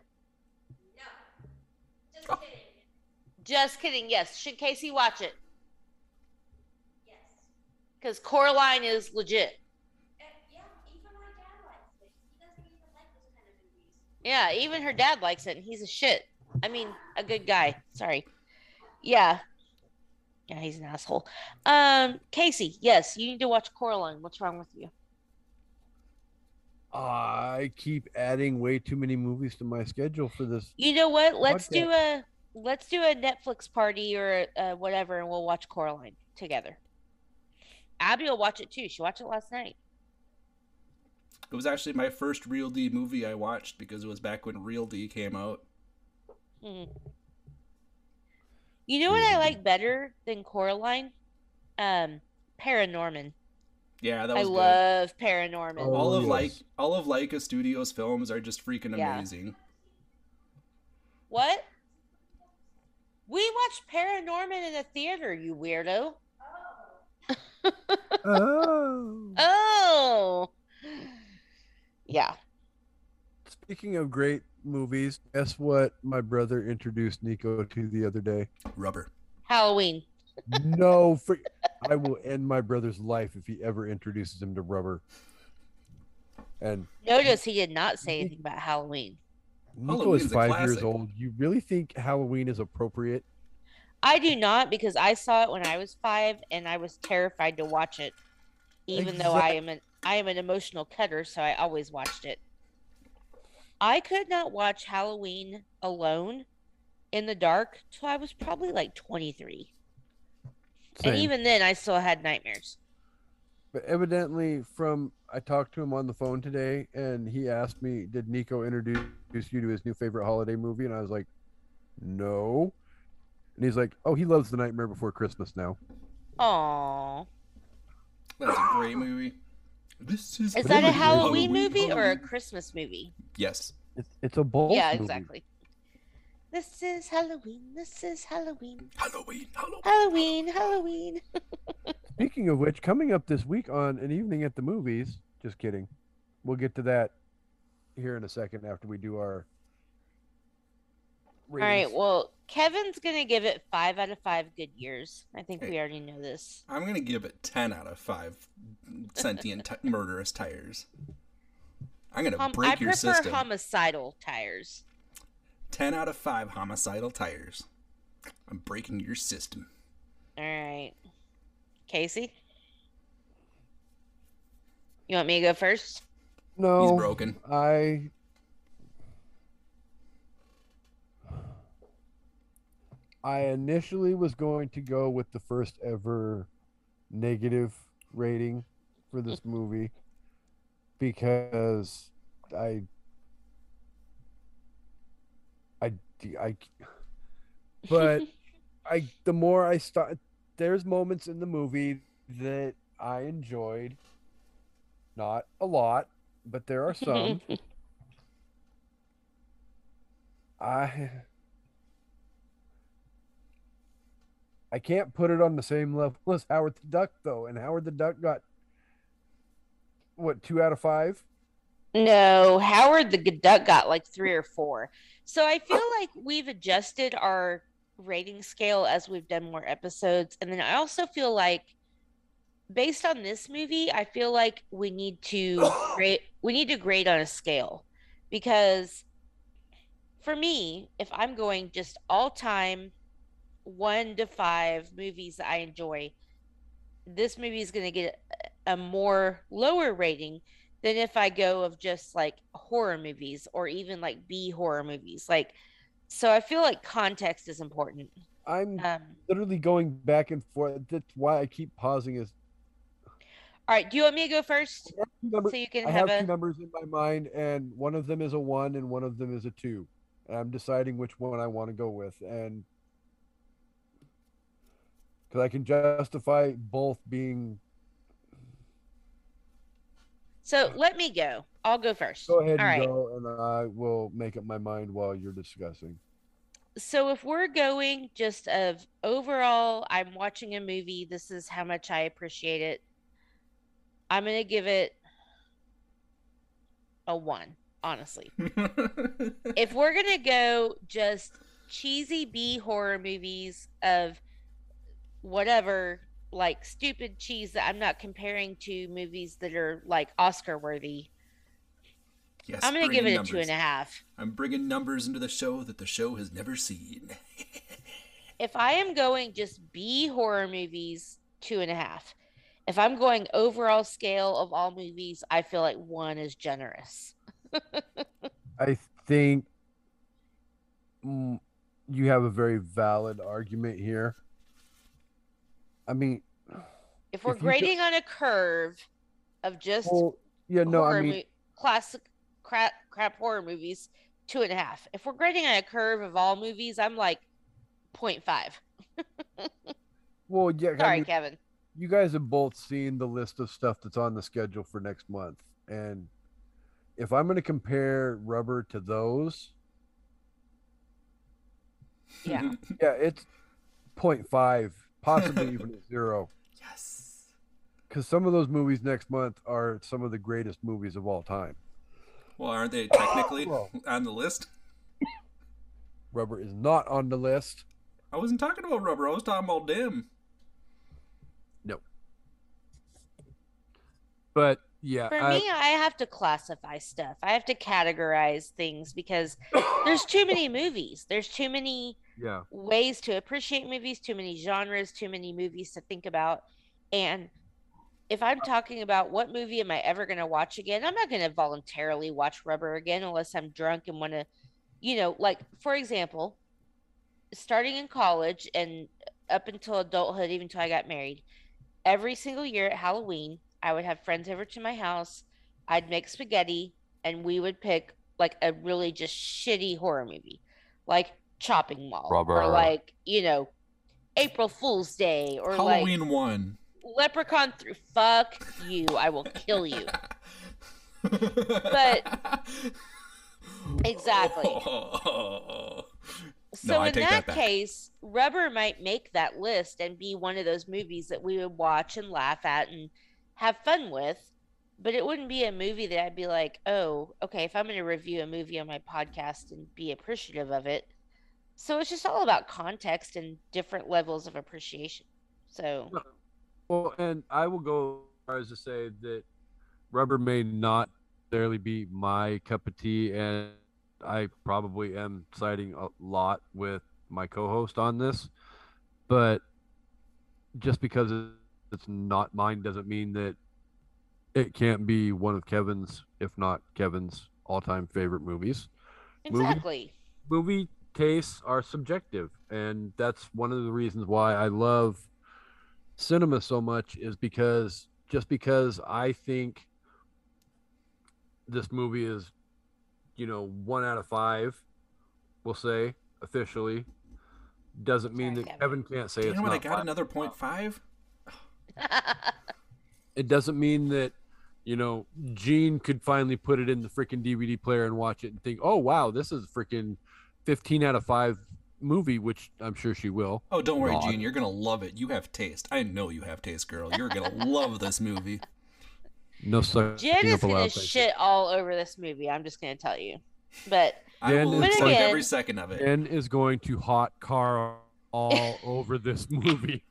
Oh. Just Oh. kidding. Just kidding. Yes. Should Casey watch it? Yes. Because Coraline is legit. Uh, yeah, even my dad likes it. He doesn't even like those kind of movies. Yeah, even her dad likes it, and he's a shit. I mean, a good guy. Sorry. Yeah. Yeah, he's an asshole. Um, Casey, yes, you need to watch Coraline. What's wrong with you? I keep adding way too many movies to my schedule for this. You know what? Let's Okay. do a let's do a Netflix party or uh, whatever, and we'll watch Coraline together. Abby will watch it too. She watched it last night. It was actually my first Real D movie I watched because it was back when Real D came out. Mhm. You know what I like better than Coraline? Um, Paranorman. Yeah, that I was good. love Paranorman. Oh, all of yes. like all of Laika Studios films are just freaking Yeah. amazing. What? We watched Paranorman in the theater, you weirdo. Oh. Oh. Yeah. Speaking of great movies, guess what my brother introduced Nico to the other day? Rubber. Halloween. No, <laughs> fr- I will end my brother's life if he ever introduces him to rubber. And Notice he did not say anything about Halloween. Nico Halloween's is five years old. You really think Halloween is appropriate? I do not because I saw it when I was five and I was terrified to watch it. Even though I am an I am an emotional cutter, so I always watched it. I could not watch Halloween alone in the dark till I was probably like 23. And even then I still had nightmares. But evidently, from I talked to him on the phone today, and he asked me, "Did Nico introduce you to his new favorite holiday movie?" And I was like, "No." And he's like, "Oh, he loves The Nightmare Before Christmas now." Aww. That's a great movie. This is. Is But that a was great. Halloween movie or a Christmas movie? Yes. It's it's a both. yeah, movie. exactly. This is Halloween. This is Halloween. Halloween. Halloween. Halloween. Halloween. <laughs> Speaking of which, coming up this week on an evening at the movies. Just kidding. We'll get to that here in a second after we do our. All right. Well, Kevin's gonna give it five out of five good years. I think Hey. we already know this. I'm gonna give it ten out of five sentient <laughs> t- murderous tires. I'm gonna Hom- break I your prefer homicidal tires. ten out of five homicidal tires. I'm breaking your system. All right. Casey, you want me to go first? no, He's broken. I I initially was going to go with the first ever negative rating for this <laughs> movie because I I I but <laughs> I the more I start there's moments in the movie that I enjoyed not a lot but there are some. <laughs> I I can't put it on the same level as Howard the Duck though, and Howard the Duck got what two out of five? No, Howard the Duck got like three or four. So I feel like we've adjusted our rating scale as we've done more episodes. And then I also feel like based on this movie, I feel like we need to <coughs> grade we need to grade on a scale. Because for me, if I'm going just all time one to five movies I enjoy, this movie is gonna get a more lower rating than if I go of just like horror movies or even like B horror movies. Like, so I feel like context is important. I'm Um, literally going back and forth. That's why I keep pausing. Is all right, do you want me to go first so you can I have, have a? two numbers in my mind, and one of them is a one, and one of them is a two. And I'm deciding which one I want to go with, and because I can justify both being. So let me go. I'll go first. Go ahead All and right. go, and I will make up my mind while you're discussing. So if we're going just of overall, I'm watching a movie. This is how much I appreciate it. I'm gonna give it a one. Honestly, <laughs> if we're gonna go just cheesy B horror movies of whatever, like stupid cheese that I'm not comparing to movies that are like Oscar worthy, yes, I'm gonna give it a two a numbers. half. I'm bringing numbers into the show that the show has never seen. <laughs> If I am going just B horror movies, two and a half. If I'm going overall scale of all movies, I feel like one is generous. <laughs> I think mm, you have a very valid argument here. I mean, If we're If you go- grading on a curve of just well, yeah, no, horror I mean, mo- classic crap crap horror movies, two and a half. If we're grading on a curve of all movies, I'm like 0.5. well, yeah, I Sorry, mean, Kevin. you guys have both seen the list of stuff that's on the schedule for next month, and if I'm going to compare Rubber to those, Yeah. <laughs> yeah, it's 0.5, possibly even <laughs> a zero. yes. Because some of those movies next month are some of the greatest movies of all time. Well, aren't they technically Well. on the list? Rubber is not on the list. I wasn't talking about rubber. I was talking about dim. No. But yeah, For I- me, I have to classify stuff. I have to categorize things because there's too many movies. There's too many yeah, ways to appreciate movies, too many genres, too many movies to think about. And if I'm talking about what movie am I ever going to watch again, I'm not going to voluntarily watch Rubber again unless I'm drunk and want to, you know, like for example, starting in college and up until adulthood, even until I got married, every single year at Halloween, I would have friends over to my house. I'd make spaghetti and we would pick like a really just shitty horror movie, like Chopping Mall Rubber. or like, you know, April Fool's Day or like Halloween one. Leprechaun through fuck you. I will kill you. But- <laughs> Exactly. <laughs> So I in that, that case, Rubber might make that list and be one of those movies that we would watch and laugh at and have fun with. But it wouldn't be a movie that I'd be like, oh, okay, if I'm going to review a movie on my podcast and be appreciative of it. So it's just all about context and different levels of appreciation. So Well, and I will go as far as to say that rubber may not necessarily be my cup of tea, and I probably am siding a lot with my co-host on this. But just because it's not mine doesn't mean that it can't be one of Kevin's, if not Kevin's, all-time favorite movies. Movie? exactly. movie tastes are subjective and that's one of the reasons why i love cinema so much is because just because i think this movie is you know one out of five we'll say officially doesn't mean Sorry, that Kevin. kevin can't say you it's know what? I got five. another point five. <laughs> it doesn't mean that you know Gene could finally put it in the freaking DVD player and watch it and think, "Oh wow, this is freaking 15 out of 5 movie," which I'm sure she will. Oh, don't worry, God. Gene. You're gonna love it. You have taste. I know you have taste, girl. You're gonna <laughs> love this movie. No such Jen thing is up allowed, gonna thank you. shit all over this movie. I'm just gonna tell you. But I Jen will is enjoy like- every second of it. Jen is going to hot car all <laughs> over this movie.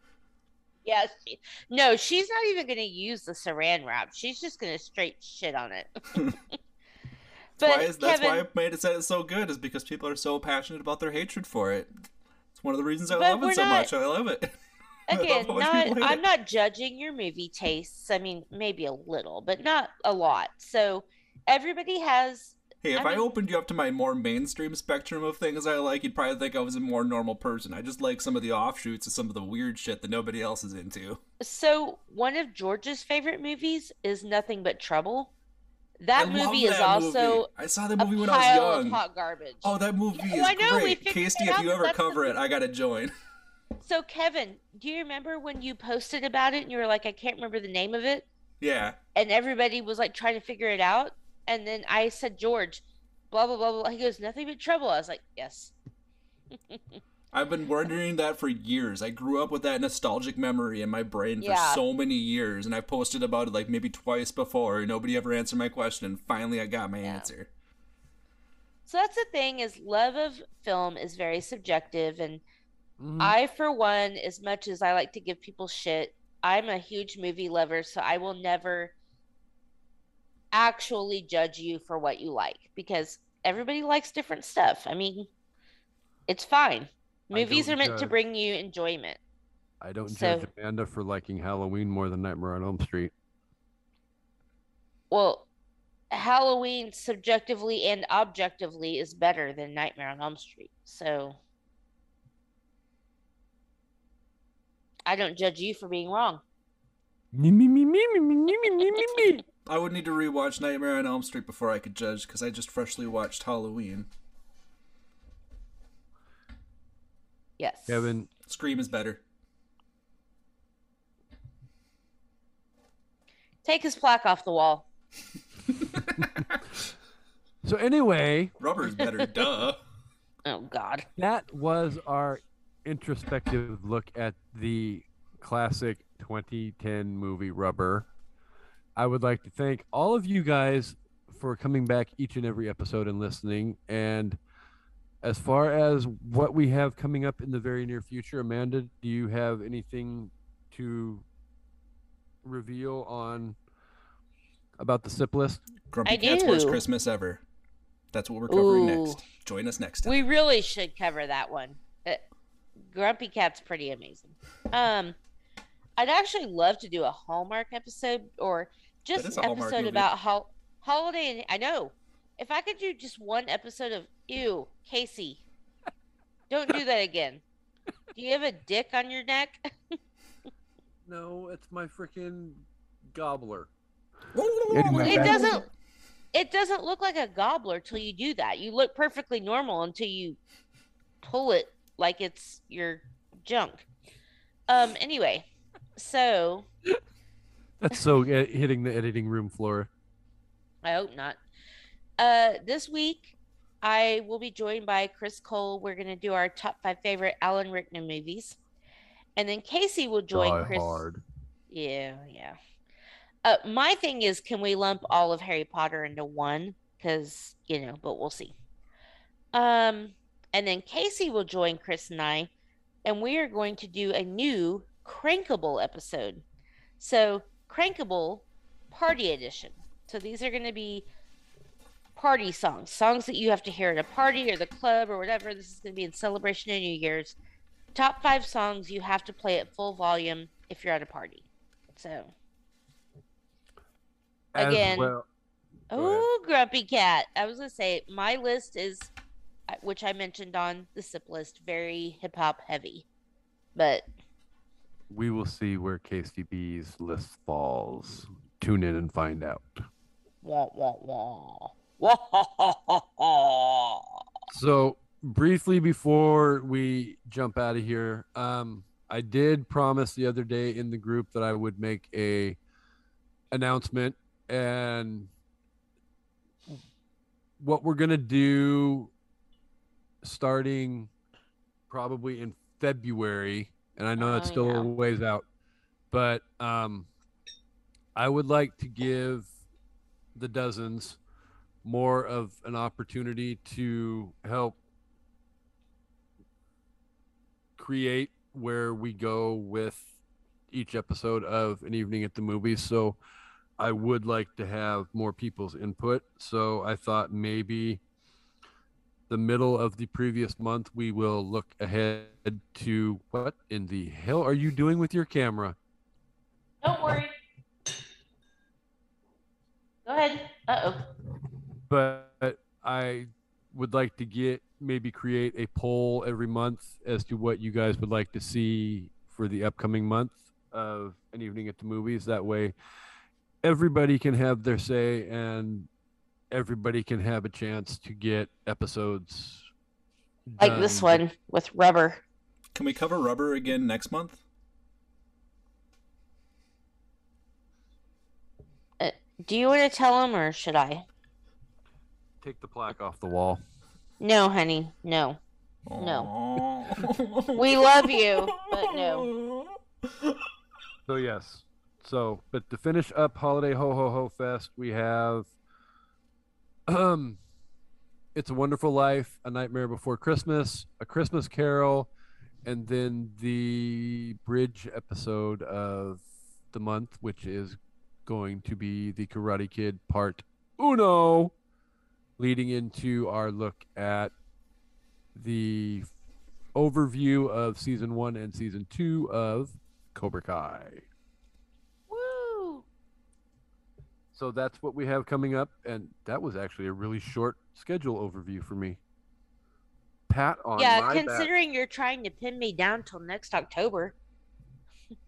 yeah, she, no, she's not even gonna use the saran wrap. She's just gonna straight shit on it. <laughs> but That's why, is- that's Kevin, why I made it so good is because people are so passionate about their hatred for it. It's one of the reasons I love it so not- much. I love it. <laughs> Again, love not, I'm it. not judging your movie tastes. I mean, maybe a little, but not a lot. So everybody has Hey, if I I, opened you up to my more mainstream spectrum of things I like, you'd probably think I was a more normal person. I just like some of the offshoots of some of the weird shit that nobody else is into. so one of George's favorite movies is Nothing But Trouble. That I movie is also movie. I saw that movie when I was of young. hot garbage. Oh, that movie Yeah, is I know, great. Casey, if you ever cover it, I gotta join. So Kevin, do you remember when you posted about it and you were like, I can't remember the name of it? yeah. And everybody was like trying to figure it out. And then I said, George, blah blah blah blah. He goes, Nothing but trouble. I was like, Yes. <laughs> I've been wondering that for years. I grew up with that nostalgic memory in my brain for Yeah. so many years, and I've posted about it like maybe twice before. and Nobody ever answered my question. and Finally, I got my Yeah. answer. So that's the thing is love of film is very subjective and Mhm. I for one, as much as I like to give people shit, I'm a huge movie lover, so I will never actually judge you for what you like because everybody likes different stuff. I mean, it's fine. Movies are meant judge. to bring you enjoyment. I don't so, judge Amanda for liking Halloween more than Nightmare on Elm Street. Well, Halloween subjectively and objectively is better than Nightmare on Elm Street. So I don't judge you for being wrong. I would need to rewatch Nightmare on Elm Street before I could judge because I just freshly watched Halloween. Yes. Kevin, Scream is better. Take his plaque off the wall. <laughs> so anyway, Rubber is better. duh. <laughs> Oh God. that was our introspective look at the classic 2010 movie Rubber. I would like to thank all of you guys for coming back each and every episode and listening. And as far as what we have coming up in the very near future, Amanda, do you have anything to reveal on about the SIP list? Grumpy I Cat's worst. Christmas ever. That's what we're covering Ooh. next. Join us next time. We really should cover that one. Uh, Grumpy Cat's pretty amazing. Um, I'd actually love to do a Hallmark episode or just an episode about hol- holiday. And I know if I could do just one episode of ew, Casey, don't do that again. Do you have a dick on your neck? <laughs> No, it's my freaking gobbler. It doesn't. It doesn't look like a gobbler till you do that. You look perfectly normal until you pull it like it's your junk. Um. Anyway, so <laughs> That's so uh, hitting the editing room floor. I hope not. Uh, this week I will be joined by Chris Cole. We're gonna do our top five favorite Alan Rickman movies, and then Casey will join Die Chris. hard. Yeah, yeah. Uh, my thing is, can we lump all of Harry Potter into one? Because you know, but we'll see. Um, and then Casey will join Chris and I, and we are going to do a new Crankable episode. So Crankable Party Edition. So these are going to be party songs, songs that you have to hear at a party or the club or whatever. This is going to be in celebration of New Year's. Top five songs you have to play at full volume if you're at a party. So, As Again. well- oh, Grumpy Cat. I was going to say, my list is, uh, which I mentioned on the SIP list, very hip hop heavy. But we will see where KCB's list falls. Tune in and find out. wah, wah, wah. <laughs> So briefly before we jump out of here, um, I did promise the other day in the group that I would make a announcement and what we're gonna do starting probably in February, and I know it's Oh, still yeah. a ways out, but um, I would like to give the dozens more of an opportunity to help create where we go with each episode of an evening at the movies so i would like to have more people's input so i thought maybe the middle of the previous month we will look ahead to what in the hell are you doing with your camera Don't worry. Go ahead. Uh oh. But I would like to get maybe create a poll every month as to what you guys would like to see for the upcoming month of an evening at the movies. That way, everybody can have their say and everybody can have a chance to get episodes Like this one with rubber. Can we cover rubber again next month? Uh, do you want to tell him or should I? Take the plaque off the wall. No, honey. No. No. We love you, but no. So yes. So, but to finish up Holiday Ho Ho Ho Fest, we have um It's a Wonderful Life, A Nightmare Before Christmas, A Christmas Carol, and then the bridge episode of the month, which is going to be the Karate Kid part uno, leading into our look at the overview of season one and season two of Cobra Kai. Woo! So that's what we have coming up, and that was actually a really short schedule overview for me. Pat on yeah, my back. considering you're trying to pin me down till next October.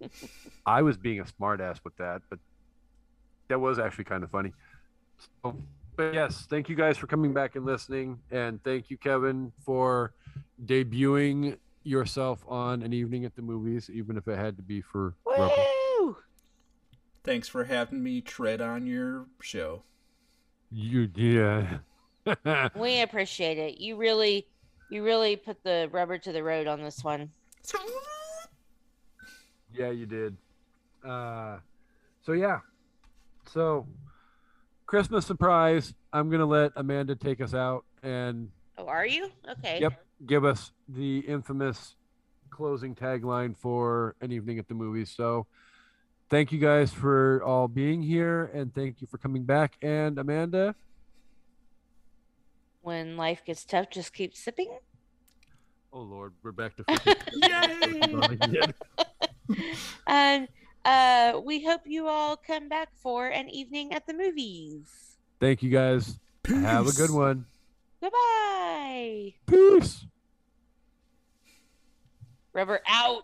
<laughs> I was being a smartass with that, but that was actually kind of funny. So, but yes, thank you guys for coming back and listening, and thank you, Kevin, for debuting yourself on an evening at the movies, even if it had to be for Rubber. Woo! Thanks for having me tread on your show. You yeah. <laughs> We appreciate it. You really, you really put the rubber to the road on this one. Yeah, you did. Uh, so yeah. So Christmas surprise. I'm gonna let Amanda take us out and Oh, are you? Okay. Yep. give us the infamous closing tagline for an evening at the movies. So thank you guys for all being here and thank you for coming back. And Amanda, When life gets tough, just keep sipping. oh Lord, we're back to 50. <laughs> <laughs> And <laughs> uh, we hope you all come back for an evening at the movies. thank you guys. Have a good Peace. one. Goodbye. Peace. Rubber out.